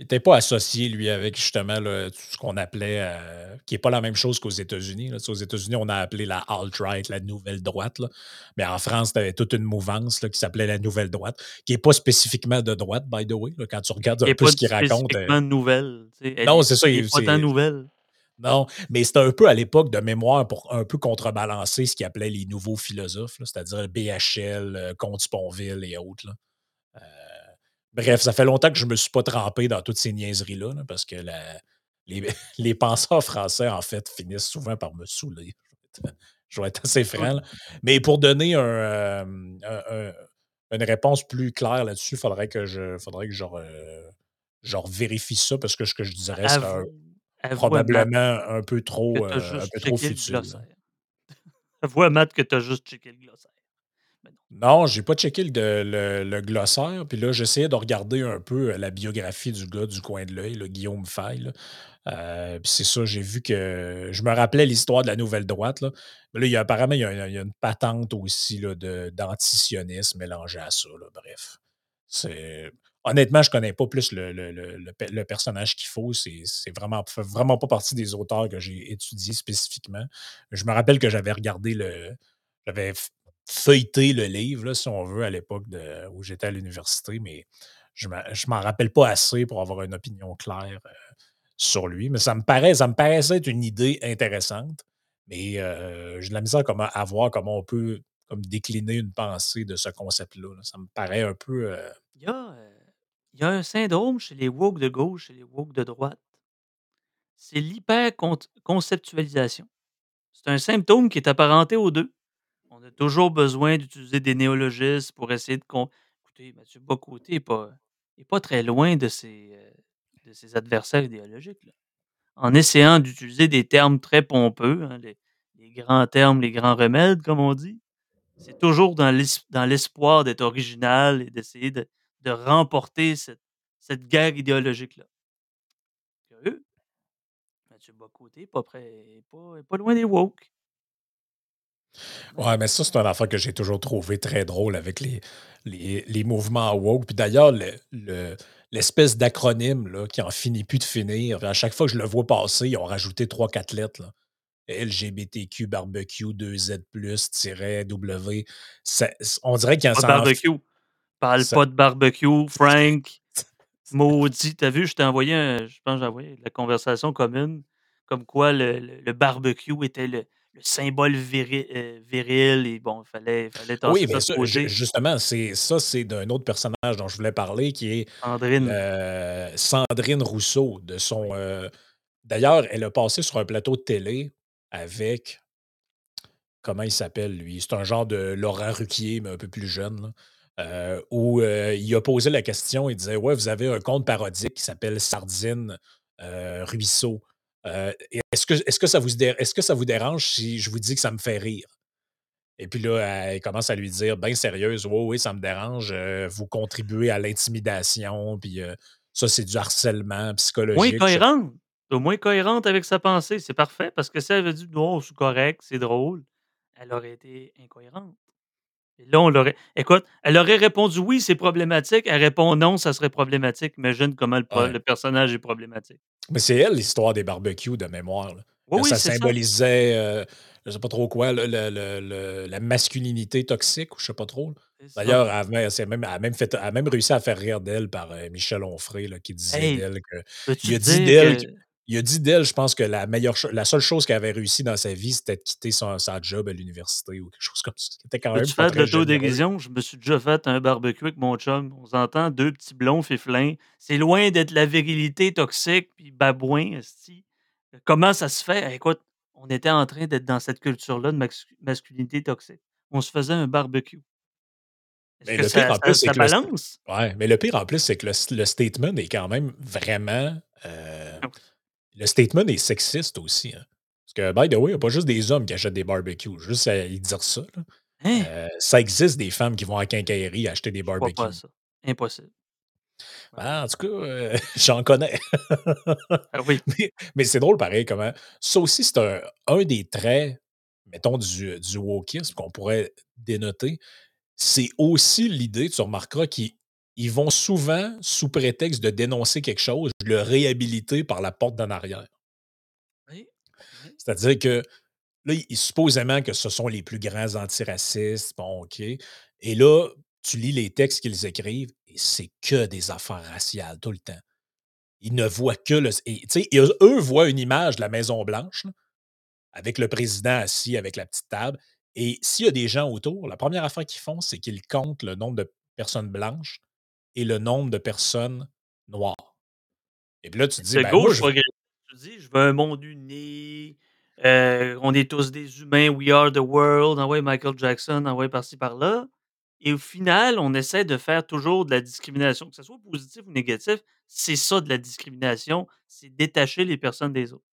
Il n'était pas associé, lui, avec justement là, ce qu'on appelait, euh, qui n'est pas la même chose qu'aux États-Unis. là. Tu sais, Aux États-Unis, on a appelé la alt-right, la nouvelle droite. là. Mais en France, tu avais toute une mouvance là, qui s'appelait la nouvelle droite, qui n'est pas spécifiquement de droite, by the way. Quand tu regardes un peu ce qu'il raconte. euh, nouvelle, tu sais, elle non, est c'est ça. il- pas tant nouvelle. Non, mais c'était un peu à l'époque de mémoire pour un peu contrebalancer ce qu'ils appelaient les nouveaux philosophes, là, c'est-à-dire BHL, euh, Comte Sponville et autres, là. Bref, ça fait longtemps que je me suis pas trempé dans toutes ces niaiseries-là, là, parce que la les les penseurs français, en fait, finissent souvent par me saouler. Je vais être assez franc, là. Mais pour donner un, hem, un un une réponse plus claire là-dessus, faudrait que je faudrait que revérifie ça parce que ce que je dirais serait Matt probablement un peu trop, heu, un peu trop futile, là. glossaire. Avoue à Matt que tu as juste checké le glossaire. Non. J'ai pas checké le glossaire, puis là, j'essayais de regarder un peu, heu, la biographie du gars du coin de l'œil, Guillaume Faye, là. Heu, puis c'est ça, j'ai vu que je me rappelais l'histoire de la nouvelle droite, là. Mais là, il y a apparemment, il y a une patente aussi, d'antisionisme mélangée à ça, bref. Honnêtement, je connais pas plus le le le le pe le personnage qu'il faut. C'est vraiment vraiment pas partie des auteurs que j'ai étudiés spécifiquement. Je me rappelle que j'avais regardé le j'avais f feuilleté le livre, là, si on veut, à l'époque où j'étais à l'université, mais je je m'en rappelle pas assez pour avoir une opinion claire, heu, sur lui. Mais ça me paraît ça me paraissait être une idée intéressante, mais heu, j'ai de la misère comment à voir comment on peut comme décliner une pensée de ce concept-là, là. Ça me paraît un peu, heu Il y a, heu, il y a un syndrome chez les woke de gauche et les woke de droite. C'est l'hyper-cont conceptualisation. C'est un symptôme qui est apparenté aux 2. On a toujours besoin d'utiliser des néologismes pour essayer de écoutez, Mathieu Bock-Côté est pas pas très loin de ses, heu, de ses adversaires idéologiques, là. En essayant d'utiliser des termes très pompeux, hein, les les grands termes, les grands remèdes, comme on dit. C'est toujours dans l'es dans l'espoir d'être original et d'essayer de de remporter cette cette guerre idéologique-là. Curieux. Mathieu Bock-Côté est pas pas pas loin des woke. Ouais, mais ça, c'est une affaire que j'ai toujours trouvé très drôle avec les les les mouvements woke. Puis d'ailleurs, le le l'espèce d'acronyme là, qui en finit plus de finir, à chaque fois que je le vois passer, ils ont rajouté trois quatre lettres, là. LGBTQ barbecue 2Z+-W. Ça s on dirait qu'il de s'en f barbecue. Parle ça pas de barbecue, Frank. Maudit. Tu as vu, je t'ai envoyé un je pense que j'ai envoyé la conversation commune, comme quoi le le le barbecue était le le symbole viri heu, viril et bon, il fallait fallait Oui, mais ça, justement, c'est ça, c'est d'un autre personnage dont je voulais parler qui est, Sandrine. Sandrine Rousseau de son, heu d'ailleurs, elle a passé sur un plateau de télé avec comment il s'appelle lui? C'est un genre de Laurent Ruquier, mais un peu plus jeune, là. Où, il a posé la question, il disait: «Ouais, vous avez un compte parodique qui s'appelle Sardine, Ruisseau. Heu, est-ce que est-ce que ça vous dé est-ce que ça vous dérange si je vous dis que ça me fait rire?» et puis là, elle commence à lui dire bien sérieuse: «Oui, oui, ça me dérange, heu, vous contribuez à l'intimidation, puis, heu, ça, c'est du harcèlement moins psychologique». Je cohérente, au moins cohérente avec sa pensée, c'est parfait parce que si elle avait dit: «Non, c'est correct, c'est drôle», elle aurait été incohérente et là, on l'aurait écoute, elle aurait répondu: «Oui, c'est problématique», elle répond: «Non, ça serait problématique». Imagine comment le Ouais. le personnage est problématique. Mais c'est elle l'histoire des barbecues de mémoire, là. Oui, ça symbolisait, heu, je sais pas trop quoi, le la masculinité toxique ou je sais pas trop. D'ailleurs, elle même elle a même fait elle a même réussi à faire rire d'elle par, heu, Michel Onfray, là, qui disait Hey, d'elle que il a dit d'elle que il a dit d'elle, je pense que la meilleure la seule chose qu'elle avait réussi dans sa vie, c'était de quitter son sa job à l'université ou quelque chose comme ça, ce qui était quand même pas faire de l'autodérision? Je me suis déjà fait un barbecue avec mon chum. On s'entend, 2 petits blonds fiflins. C'est loin d'être la virilité toxique puis babouin. Comment ça se fait? Écoute, on était en train d'être dans cette culture-là de masculinité toxique. On se faisait un barbecue. Mais le pire en plus, ça ça le ouais, mais le pire en plus, c'est que le le statement est quand même vraiment, heu, Ah. Le statement est sexiste aussi, hein. Parce que by the way, il y a pas juste des hommes qui achètent des barbecues, juste à y dire ça, là. Hein? Heu, ça existe des femmes qui vont à quincaillerie acheter des pas barbecues. à ça. Impossible. Ben, en tout cas, heu, j'en connais. Ah oui. Mais mais c'est drôle pareil comment ça aussi, c'est un un des traits, mettons, du du wokisme qu'on pourrait dénoter. C'est aussi l'idée, tu remarqueras, qu'ils ils vont souvent, sous prétexte de dénoncer quelque chose, le réhabiliter par la porte d'en arrière. Oui, oui. C'est-à-dire que là, ils supposément que ce sont les plus grands antiracistes, bon, OK. Et là, tu lis les textes qu'ils écrivent et c'est que des affaires raciales tout le temps. ils ne voient que le. et, tu sais, eux, voient une image de la Maison-Blanche, avec le président assis avec la petite table. Et s'il y a des gens autour, la première affaire qu'ils font, c'est qu'ils comptent le nombre de personnes blanches et le nombre de personnes noires. Et puis là, tu te dis, ben moi, gauche je. tu dis: «Je veux un monde uni, heu, on est tous des humains, we are the world, ah ouais, Michael Jackson, ah ouais, par-ci par-là» et au final, on essaie de faire toujours de la discrimination, que ce soit positif ou négatif, c'est ça de la discrimination, c'est détacher les personnes des autres.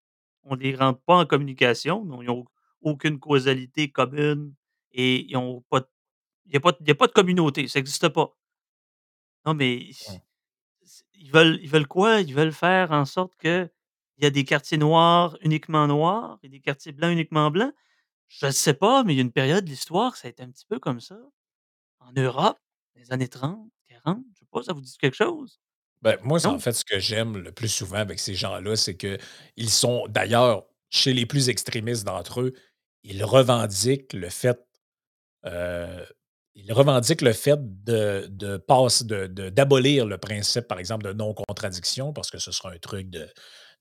On les rentre pas en communication, ils ont aucune causalité commune et ils ont pas de il y a a pas de communauté, ça existe pas. Non, mais ils veulent ils veulent quoi? Ils veulent faire en sorte qu'il y a des quartiers noirs uniquement noirs et des quartiers blancs uniquement blancs? Je sais pas, mais il y a une période de l'histoire, ça a été un petit peu comme ça. En Europe, dans les années 30-40, je sais pas, ça vous dit quelque chose? Ben, moi, c'est en Non? fait ce que j'aime le plus souvent avec ces gens-là, c'est qu'ils sont d'ailleurs, chez les plus extrémistes d'entre eux, ils revendiquent le fait, heu, ils revendiquent le fait de d'abolir le principe, par exemple, de non-contradiction parce que ce sera un truc de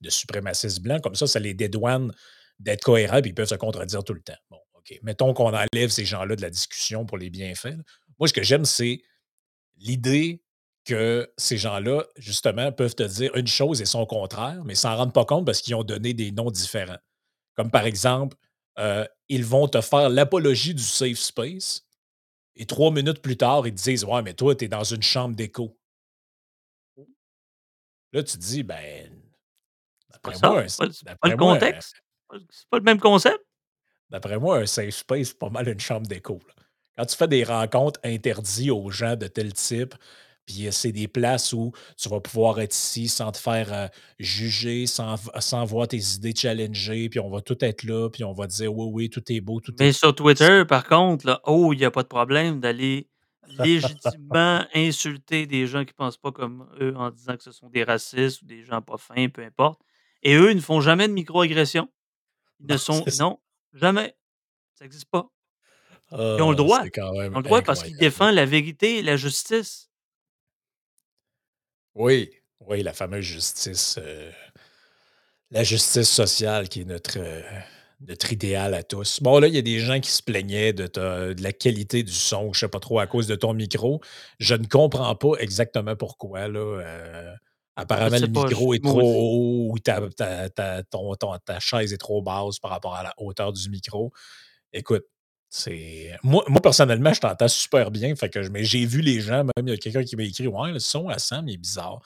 de suprémacistes blancs. Comme ça, ça les dédouane d'être cohérents puis ils peuvent se contredire tout le temps. Bon, OK. Mettons qu'on enlève ces gens-là de la discussion pour les bienfaits. Moi, ce que j'aime, c'est l'idée que ces gens-là, justement, peuvent te dire une chose et son contraire, mais s'en rendent pas compte parce qu'ils ont donné des noms différents. Comme par exemple, heu, ils vont te faire l'apologie du safe space et 3 minutes plus tard, ils te disent: «Ouais, mais toi, tu es dans une chambre d'écho». Là, tu te dis: «Ben, d'après moi, c'est pas le c'est pas le contexte, c'est pas le même concept. d'après moi, un safe space, c'est pas mal une chambre d'écho. Quand tu fais des rencontres interdites aux gens de tel type, puis heu, c'est des places où tu vas pouvoir être ici sans te faire, heu, juger, sans sans voir tes idées challengées, puis on va tout être là, puis on va dire: «Oui, oui, tout est beau, tout est» Mais sur Twitter, par contre, là, oh, il y a pas de problème d'aller légitimement insulter des gens qui pensent pas comme eux en disant que ce sont des racistes ou des gens pas fins, peu importe. Et eux, ils ne font jamais de microagressions. Ils ne sont non, jamais. Ça existe pas. Ils ont le Ah, droit. Ils ont le droit parce qu'ils défendent la vérité et la justice. Oui, oui, la fameuse justice, heu la justice sociale qui est notre, heu, notre idéal à tous. Bon, là, il y a des gens qui se plaignaient de ta de la qualité du son, je sais pas trop, à cause de ton micro. Je ne comprends pas exactement pourquoi, là, Je apparemment, le pas, micro est trop haut ou ta ta ta ton ton ta chaise est trop basse par rapport à la hauteur du micro. Écoute, c'est moi moi, personnellement, je t'entends super bien, fait que mais j'ai vu les gens, même il y a quelqu'un qui m'a écrit: «Ouais, le son à Sam, il est bizarre».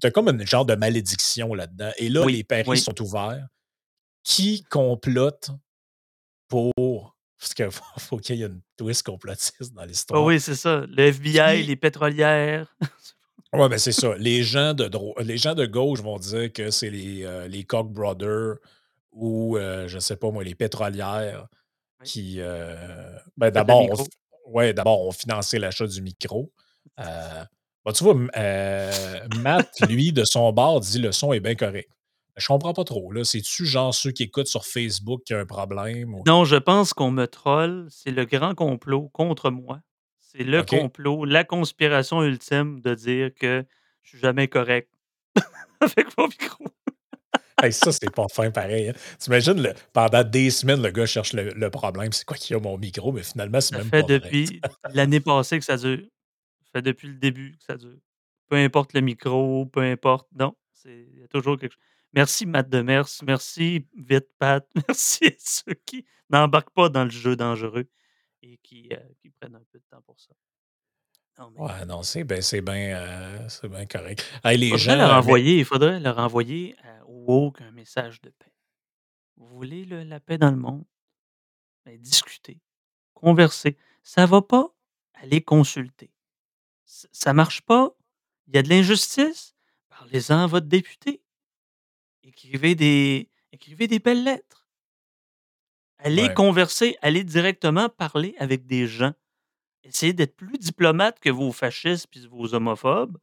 Tu as comme une genre de malédiction là-dedans et là, Oui, les paris oui. sont ouverts. Qui complote pour parce qu'il faut faut qu'il y ait une twist complotiste dans Oh l'histoire. oui, c'est ça. Le FBI, les pétrolières. ouais, ben, c'est ça. Les gens de dro les gens de gauche vont dire que c'est les, heu, les Koch brothers ou, heu, je sais pas moi, les pétrolières Oui, qui, ont ben, d'abord ont micro. ouais, d'abord ont financé l'achat du micro. Heu, bah, tu vois, heu, Matt, lui, de son bord, dit: «Le son est bien correct». Je comprends pas trop, là. C'est-tu genre ceux qui écoutent sur Facebook qui a un problème ou? Non, je pense qu'on me troll. C'est le grand complot contre moi. C'est le complot, la conspiration ultime de dire que je suis jamais correct avec mon micro. Hey, ça, c'est pas fin pareil, hein. Tu imagines le pendant des semaines, le gars cherche le le problème. C'est quoi qu'il y a mon micro? Mais finalement, c'est Ça même fait pas depuis l'année passée que ça dure. Ça fait depuis le début que ça dure. Peu importe le micro, peu importe, non, il y a toujours quelque chose. Merci Matt Demers, merci Vite Pat, merci à ceux qui n'embarquent pas dans le jeu dangereux et qui, qui prennent un peu de temps pour ça. Non, mais Ouais, non, c'est ben c'est bien, c'est bien correct. Hey, les faudrait gens, leur mais envoyer il faudrait leur envoyer, heu, au woke un message de paix. Vous voulez le la paix dans le monde? Ben, discutez, conversez. Ça va pas? Allez consulter. Ç ça marche pas? Il y a de l'injustice? Parlez-en à votre député. Écrivez des écrivez des belles lettres. Allez ouais. converser, allez directement parler avec des gens. Essayez d'être plus diplomate que vos fascistes puis vos homophobes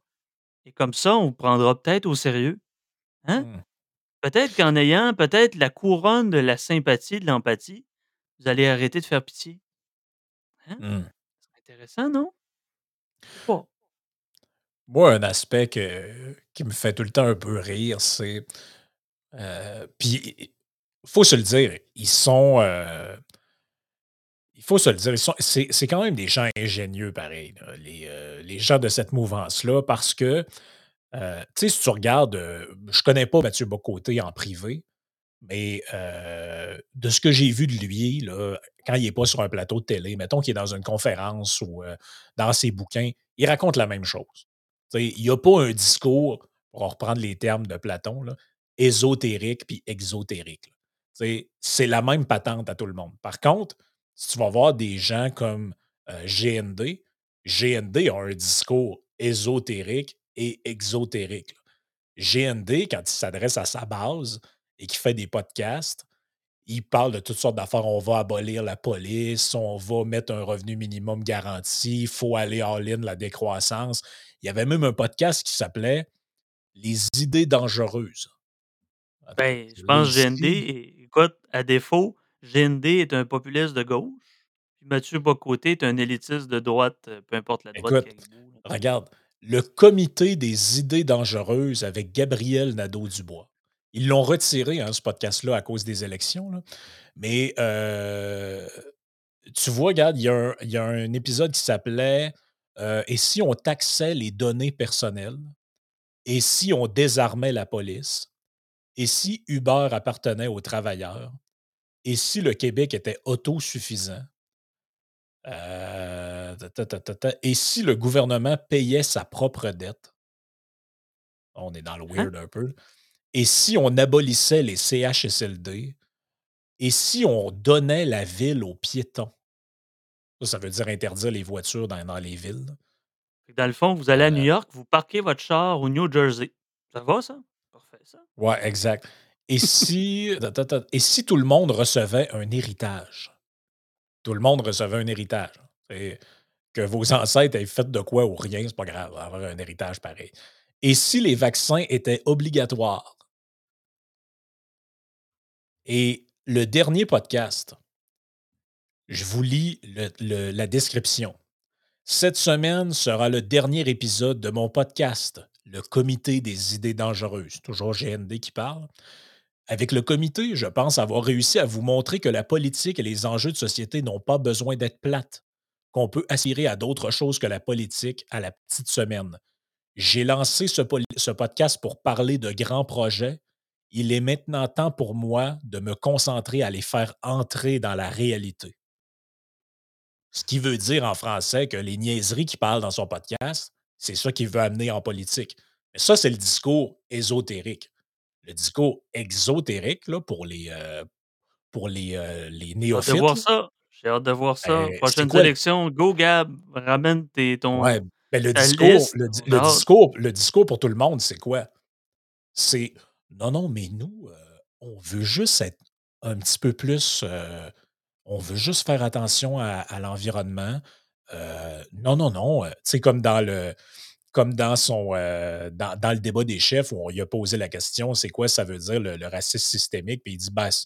et comme ça, on vous prendra peut-être au sérieux, hein? Mmh. Peut-être qu'en ayant peut-être la couronne de la sympathie, de l'empathie, vous allez arrêter de faire pitié, hein? Mmh. C'est intéressant, non? Moi, un aspect que qui me fait tout le temps un peu rire, c'est, heu, puis il faut se le dire, ils sont, heu il faut se le dire, c'est quand même des gens ingénieux pareil, là, les, gens de cette mouvance-là parce que, heu, tu sais, si tu regardes, heu, je connais pas Mathieu Bocoté en privé, mais, heu, de ce que j'ai vu de lui, là, quand il est pas sur un plateau de télé, mettons qu'il est dans une conférence ou, dans ses bouquins, il raconte la même chose. Il y a pas un discours, pour reprendre les termes de Platon, là, ésotérique puis exotérique, c'est la même patente à tout le monde. Par contre, si tu vas voir des gens comme, GND, GND a un discours ésotérique et exotérique. GND, quand il s'adresse à sa base et qu'il fait des podcasts, il parle de toutes sortes d'affaires. On va abolir la police, on va mettre un revenu minimum garanti, il faut aller all-in la décroissance. Il y avait même un podcast qui s'appelait «Les idées dangereuses». Attends, Ben, je pense les GND écoute, à défaut, GND est un populiste de gauche, puis Mathieu Bocoté est un élitiste de droite, heu, peu importe la droite Écoute, regarde, le comité des idées dangereuses avec Gabriel Nadeau-Dubois. Ils l'ont retiré, hein, ce podcast-là, à cause des élections, là, mais, heu, tu vois, regarde, il y a un il y a un épisode qui s'appelait, heu: «Et si on taxait les données personnelles? Et si on désarmait la police? Et si Uber appartenait aux travailleurs? Et si le Québec était autosuffisant?» Heu, ta ta ta ta ta «Et si le gouvernement payait sa propre dette?» On est dans le Hein? weird un peu. «Et si on abolissait les CHSLD? Et si on donnait la ville aux piétons?» Ça, ça veut dire interdire les voitures dans dans les villes, dans le fond, vous allez à New Heu York, vous parquez votre char au New Jersey. Ça va ça? Parfait ça. Ouais, exact. «Et si et si tout le monde recevait un héritage?» Tout le monde recevait un héritage, et que vos ancêtres aient fait de quoi ou rien, c'est pas grave, avoir un héritage pareil. «Et si les vaccins étaient obligatoires?» Et le dernier podcast je vous lis la description: «Cette semaine sera le dernier épisode de mon podcast, Le Comité des idées dangereuses», toujours GND qui parle. «Avec le comité, je pense avoir réussi à vous montrer que la politique et les enjeux de société n'ont pas besoin d'être plates, qu'on peut aspirer à d'autres choses que la politique à la petite semaine. J'ai lancé ce ce podcast pour parler de grands projets. Il est maintenant temps pour moi de me concentrer à les faire entrer dans la réalité». Ce qui veut dire en français que les niaiseries qu'il parle dans son podcast, c'est ça qu'il veut amener en politique. Mais ça, c'est le discours ésotérique. Le discours exotérique, là, pour les, heu, pour les, heu, les J'ai hâte de néophytes, voir là ça, j'ai hâte de voir ça. c'est quoi l élections, go Gab, ramène tes Ouais, ton ben, le discours liste, le discours le discours pour tout le monde, c'est quoi? C'est: «Non, non, mais nous, heu, on veut juste être un petit peu plus, heu, on veut juste faire attention à à l'environnement. Non, non, non», sais, comme dans le comme dans son, heu, dans dans le débat des chefs où on lui a posé la question: «C'est quoi ça veut dire le racisme systémique?» Puis il dit: «Ben, c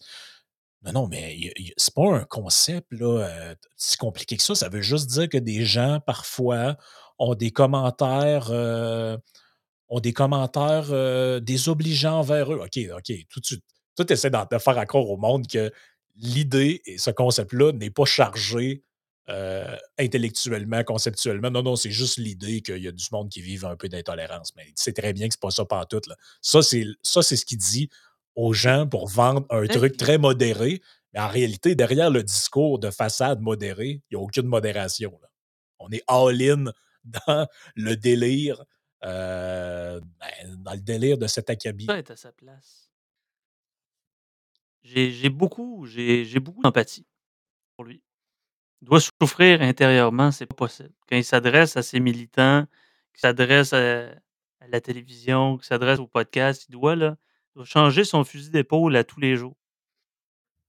non, non, mais c'est pas un concept, là, heu, si compliqué que ça. Ça veut juste dire que des gens, parfois, ont des commentaires, heu, ont des commentaires, désobligeants envers eux». OK, OK, tout de suite. Essaies d'en de faire à croire au monde que l'idée et ce concept-là n'est pas chargé, heu, intellectuellement, conceptuellement. Non, non, c'est juste l'idée qu'il y a du monde qui vive un peu d'intolérance, mais il sait très bien que c'est pas ça pantoute, là. Ça, c'est c'est ce qu'il dit aux gens pour vendre un truc très modéré, mais en réalité, derrière le discours de façade modéré, il y a aucune modération, là. On est all-in dans le délire, heu, ben, dans le délire de cet acabit. Ça être à sa place. J'ai beaucoup j'ai beaucoup d'empathie pour lui. Il doit souffrir intérieurement, c'est pas possible. Quand il s'adresse à ses militants, qu'il s'adresse à à la télévision, qu'il s'adresse au podcast, il doit, là, il doit changer son fusil d'épaule à tous les jours.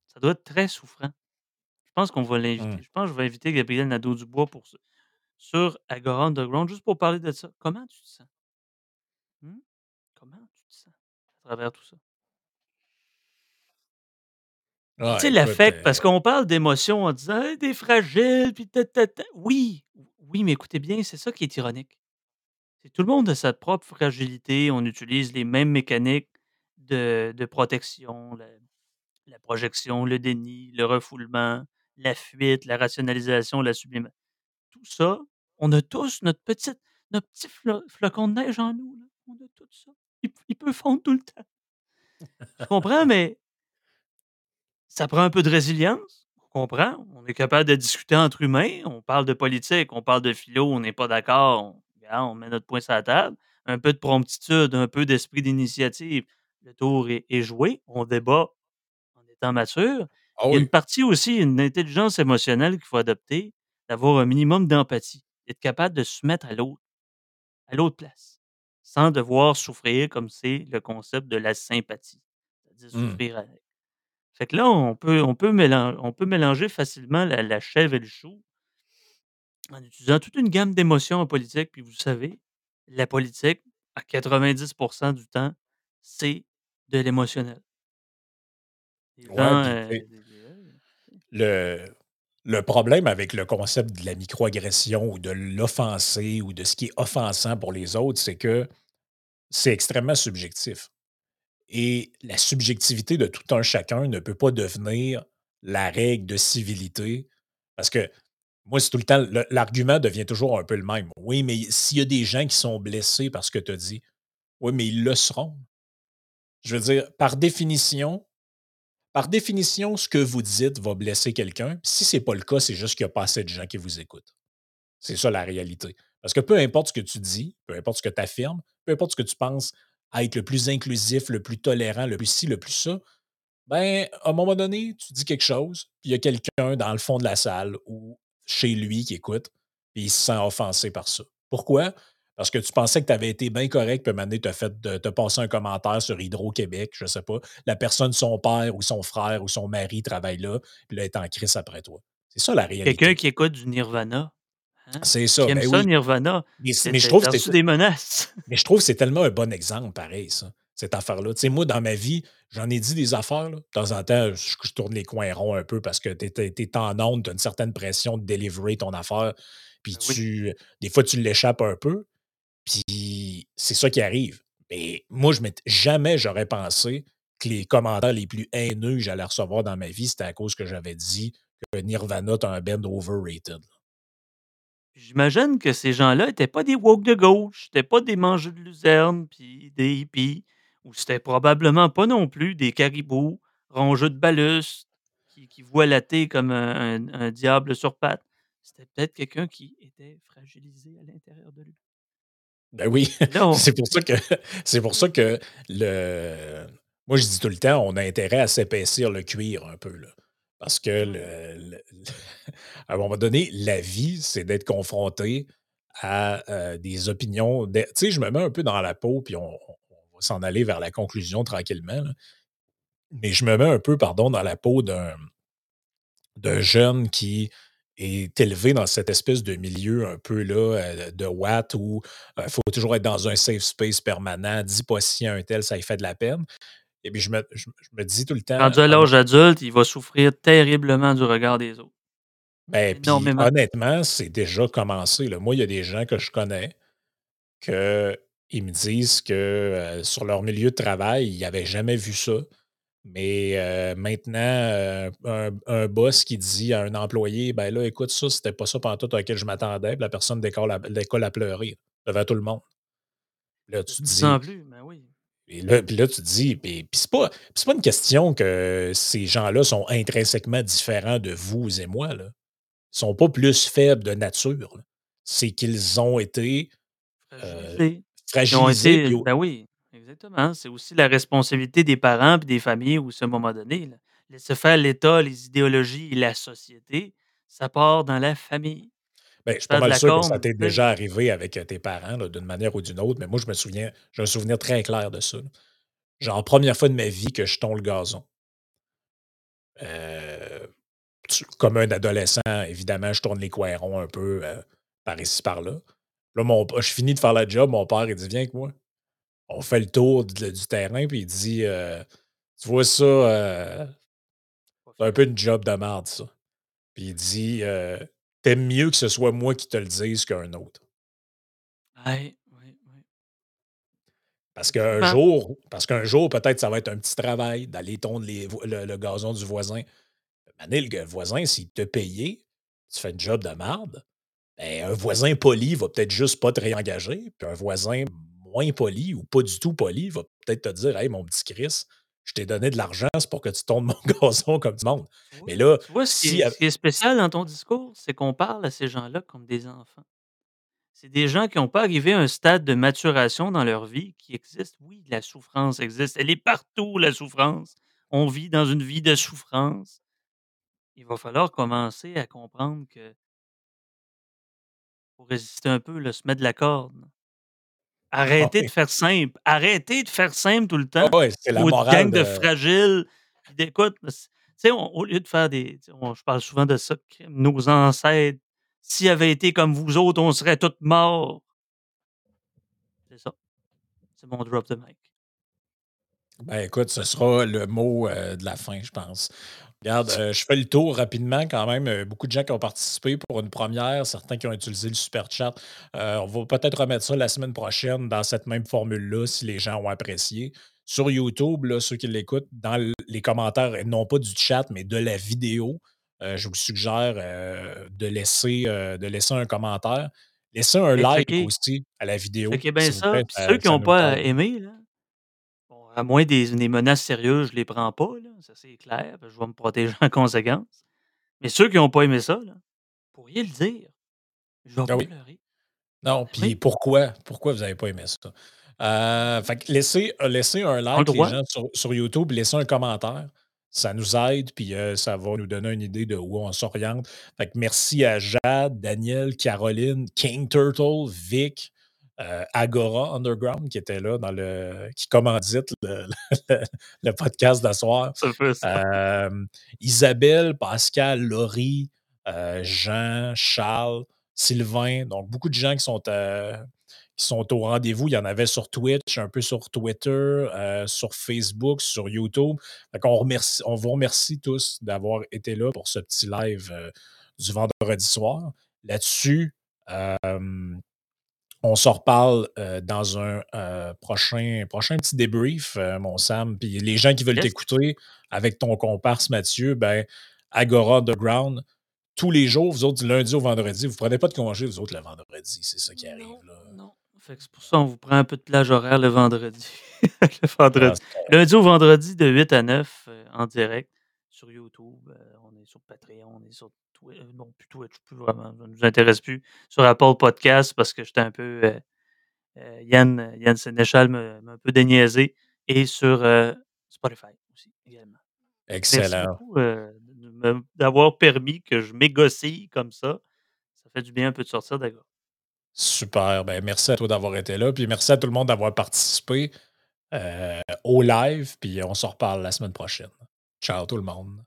Ça doit être très souffrant. Je pense qu'on va Mmh. l'inviter. Je pense que je vais inviter Gabriel Nadeau-Dubois pour ce sur Agora Underground, juste pour parler de ça. Comment tu te sens? Mmh? Comment tu te sens à travers tout ça? Puis tu Ah, sais l'affect, heu parce qu'on parle d'émotions en disant: «Hey, tu es fragile, puis ta ta ta». Oui, oui, mais écoutez bien, c'est ça qui est ironique. C'est tout le monde a sa propre fragilité, on utilise les mêmes mécaniques de de protection, la la projection, le déni, le refoulement, la fuite, la rationalisation, la sublima tout ça, on a tous notre petite notre petit flo flocon de neige en nous, là. On a tout ça. Il il peut fondre tout le temps. Je comprends, mais ça prend un peu de résilience, on comprend. On est capable de discuter entre humains, on parle de politique, on parle de philo, on n'est pas d'accord, on met notre poing sur la table. Un peu de promptitude, un peu d'esprit d'initiative, le tour est est joué, on débat en étant mature. Ah Il y a une partie aussi, une intelligence émotionnelle qu'il faut adopter, d'avoir un minimum d'empathie, d'être capable de se mettre à l'autre à l'autre place, sans devoir souffrir comme c'est le concept de la sympathie, c'est-à-dire Mmh. souffrir avec. Fait que là, on peut on peut mélan on peut mélanger facilement la la chèvre et le chou en utilisant toute une gamme d'émotions en politique, puis vous savez, la politique, à 90% du temps, c'est de l'émotionnel. Ouais, le le problème avec le concept de la microagression ou de l'offenser ou de ce qui est offensant pour les autres, c'est que c'est extrêmement subjectif et la subjectivité de tout un chacun ne peut pas devenir la règle de civilité parce que moi, c'est tout le temps l'argument devient toujours un peu le même. «Oui, mais s'il y a des gens qui sont blessés par ce que tu as dit», «Oui, mais ils le seront». Je veux dire, par définition par définition, ce que vous dites va blesser quelqu'un. Si c'est pas le cas, c'est juste qu'il y a pas assez de gens qui vous écoutent. C'est ça la réalité. Parce que peu importe ce que tu dis, peu importe ce que tu affirmes, peu importe ce que tu penses être le plus inclusif, le plus tolérant, le plus ci, le plus ça, ben, à un moment donné, tu dis quelque chose, puis il y a quelqu'un dans le fond de la salle ou chez lui qui écoute, puis il se sent offensé par ça. Pourquoi? Parce que tu pensais que tu avais été bien correct, puis à donné, tu as fait de passé un commentaire sur Hydro-Québec, je sais pas. La personne, son père ou son frère ou son mari travaille là, puis là, est en crise après toi. C'est ça la Quelqu'un réalité. qui écoute du Nirvana, hein, C'est ça, aime ben ça oui. Nirvana, Mais mais je trouve que des menaces? mais je trouve que c'est tellement un bon exemple pareil ça, cette affaire-là. Tu sais, moi, dans ma vie, j'en ai dit des affaires, là. De temps en temps, je je tourne les coins ronds un peu parce que tu es en onde, tu as une certaine pression de délivrer ton affaire, puis Ben oui. tu des fois, tu l'échappes un peu, puis c'est ça qui arrive. Mais moi, je jamais j'aurais pensé que les commentaires les plus haineux que j'allais recevoir dans ma vie, c'était à cause que j'avais dit que Nirvana est un band overrated. J'imagine que ces gens-là étaient pas des woke de gauche, c'était pas des mangeux de luzerne, puis des hippies, ou c'était probablement pas non plus des caribous, rongeux de phallus, qui qui voient l'athée comme un un un diable sur pattes. C'était peut-être quelqu'un qui était fragilisé à l'intérieur de lui. Ben oui, c'est pour ça que c'est pour ça que le moi, je dis tout le temps, on a intérêt à s'épaissir le cuir un peu, là. Parce que à un moment donné, la vie, c'est d'être confronté à, heu, des opinions tu sais, je me mets un peu dans la peau, puis on va s'en aller vers la conclusion tranquillement. Mais je me mets un peu, pardon, dans la peau d'un jeune qui est élevé dans cette espèce de milieu un peu là, heu, de Watt où, heu, faut toujours être dans un safe space permanent. Dis pas à un tel, ça lui fait de la peine. Et puis je me je me je me dis tout le temps, Rendu à honn l'âge adulte, il va souffrir terriblement du regard des autres. ben, honnêtement, c'est déjà commencé, là. Moi, il y a des gens que je connais qu'ils me disent que, heu, sur leur milieu de travail, ils avaient jamais vu ça. Mais, heu, maintenant, heu, un un boss qui dit à un employé: «Ben là, écoute, ça, c'était pas ça pantoute auquel je m'attendais», la personne décolle à décolle à pleurer devant tout le monde. Là, tu te dis plus. Et là puis là, tu te dis puis puis c'est pas puis c'est pas une question que ces gens-là sont intrinsèquement différents de vous et moi, là. Ils sont pas plus faibles de nature, là. C'est qu'ils ont été, heu, Fragilisés. Ils ont été puis ben oui, exactement. C'est aussi la responsabilité des parents puis des familles aussi à un moment donné, là. Laisser faire l'État, les idéologies et la société, ça part dans la famille. Ben, je suis pas mal sûr que ça t'est déjà arrivé avec, heu, tes parents, d'une manière ou d'une autre, mais moi, je me souviens j'ai un souvenir très clair de ça, là. Genre, première fois de ma vie que je tond le gazon. Tu comme un adolescent, évidemment, je tourne les coins ronds un peu, heu, par ici, par là. Là, mon je finis de faire la job, mon père, il dit: «Viens avec moi». On fait le tour de du terrain, puis il dit, «Tu vois ça, c'est un peu une job de merde, ça». Puis il dit, heu: «Tu aimes mieux que ce soit moi qui te le dise qu'un autre». Ouais, ouais. Parce qu'un jour parce qu'un jour, peut-être, ça va être un petit travail d'aller tondre les le le gazon du voisin. Donné, le voisin, s'il t'a payé, tu fais une job de marde, ben, un voisin poli va peut-être juste pas te réengager, puis un voisin moins poli ou pas du tout poli va peut-être te dire: «Hey, mon petit Chris, je t'ai donné de l'argent, c'est pour que tu tondes mon gazon comme du monde». Mais là, tu vois ce qui si est a ce qui est spécial dans ton discours? C'est qu'on parle à ces gens-là comme des enfants. C'est des gens qui ont pas arrivé à un stade de maturation dans leur vie qui existe. Oui, la souffrance existe, elle est partout la souffrance. On vit dans une vie de souffrance. Il va falloir commencer à comprendre que faut résister un peu là, se mettre de la corde. Ah Arrêtez de faire simple, arrêtez de faire simple tout le Ah temps, ouais, c'est la morale gang de de fragiles. Écoute, s tu sais, on au lieu de faire des on je parle souvent de ça, nos ancêtres, s'ils avaient été comme vous autres, on serait tous morts. C'est ça. C'est mon drop the mic. Ben, écoute, ce sera le mot, heu, de la fin, je pense. Regarde, heu, je fais le tour rapidement quand même, heu, beaucoup de gens qui ont participé pour une 1re, certains qui ont utilisé le super chat. Heu, on va peut-être remettre ça la semaine prochaine dans cette même formule-là si les gens ont apprécié. Sur YouTube, là, ceux qui l'écoutent, dans les commentaires, non pas du chat, mais de la vidéo, je vous suggère, de laisser, de laisser un commentaire. Laissez un like checker aussi à la vidéo, checker bien s'il vous ça, ceux qui ça ont nous pas aimé là, à moins des des menaces sérieuses, je les prends pas là, ça c'est clair, je vais me protéger en conséquence. Mais ceux qui ont pas aimé ça là, vous pourriez le dire. Je vais Ah pas oui. pleurer. Non, puis pourquoi? Pourquoi vous avez pas aimé ça? Heu, fait que laissez, laissez un like les gens sur sur YouTube, laissez un commentaire. Ça nous aide, puis, heu, ça va nous donner une idée de où on s'oriente. Fait que merci à Jade, Daniel, Caroline, King Turtle, Vic, heu, Agora Underground qui était là dans le qui commandite le le le podcast ça. Hem, Isabelle, Pascal, Laurie, heu, Jean, Charles, Sylvain, donc beaucoup de gens qui sont, heu, qui sont au rendez-vous. Il y en avait sur Twitch, un peu sur Twitter, sur Facebook, sur YouTube. Remercie on vous remercie tous d'avoir été là pour ce petit live, du vendredi soir. Là-dessus, on se reparle, heu, dans un, heu, prochain prochain petit débrief, heu, mon Sam. Puis les gens qui veulent Yes. t'écouter avec ton comparse Mathieu, ben, Agora Underground, tous les jours, vous autres, du lundi au vendredi, vous prenez pas de congé, vous autres, le vendredi, c'est ça qui arrive, Non, là. non. Fait que c'est pour ça on vous prend un peu de plage horaire le vendredi. Le Ah, vendredi. Lundi au vendredi de 8 à 9, heu, en direct sur YouTube, heu, on est sur Patreon, on est sur Twi heu, non plus Twitch, plus vraiment, ça nous intéresse plus. Sur Apple Podcast parce que j'étais un peu, heu, Yann Yann Sénéchal m'a un peu déniaisé et sur, Spotify aussi, également. Merci Excellent. d'avoir permis que je m'égosille comme ça. Ça fait du bien un peu de sortir d'Agora. Super, ben, merci à toi d'avoir été là, puis merci à tout le monde d'avoir participé, au live, puis on se reparle la semaine prochaine. Ciao tout le monde.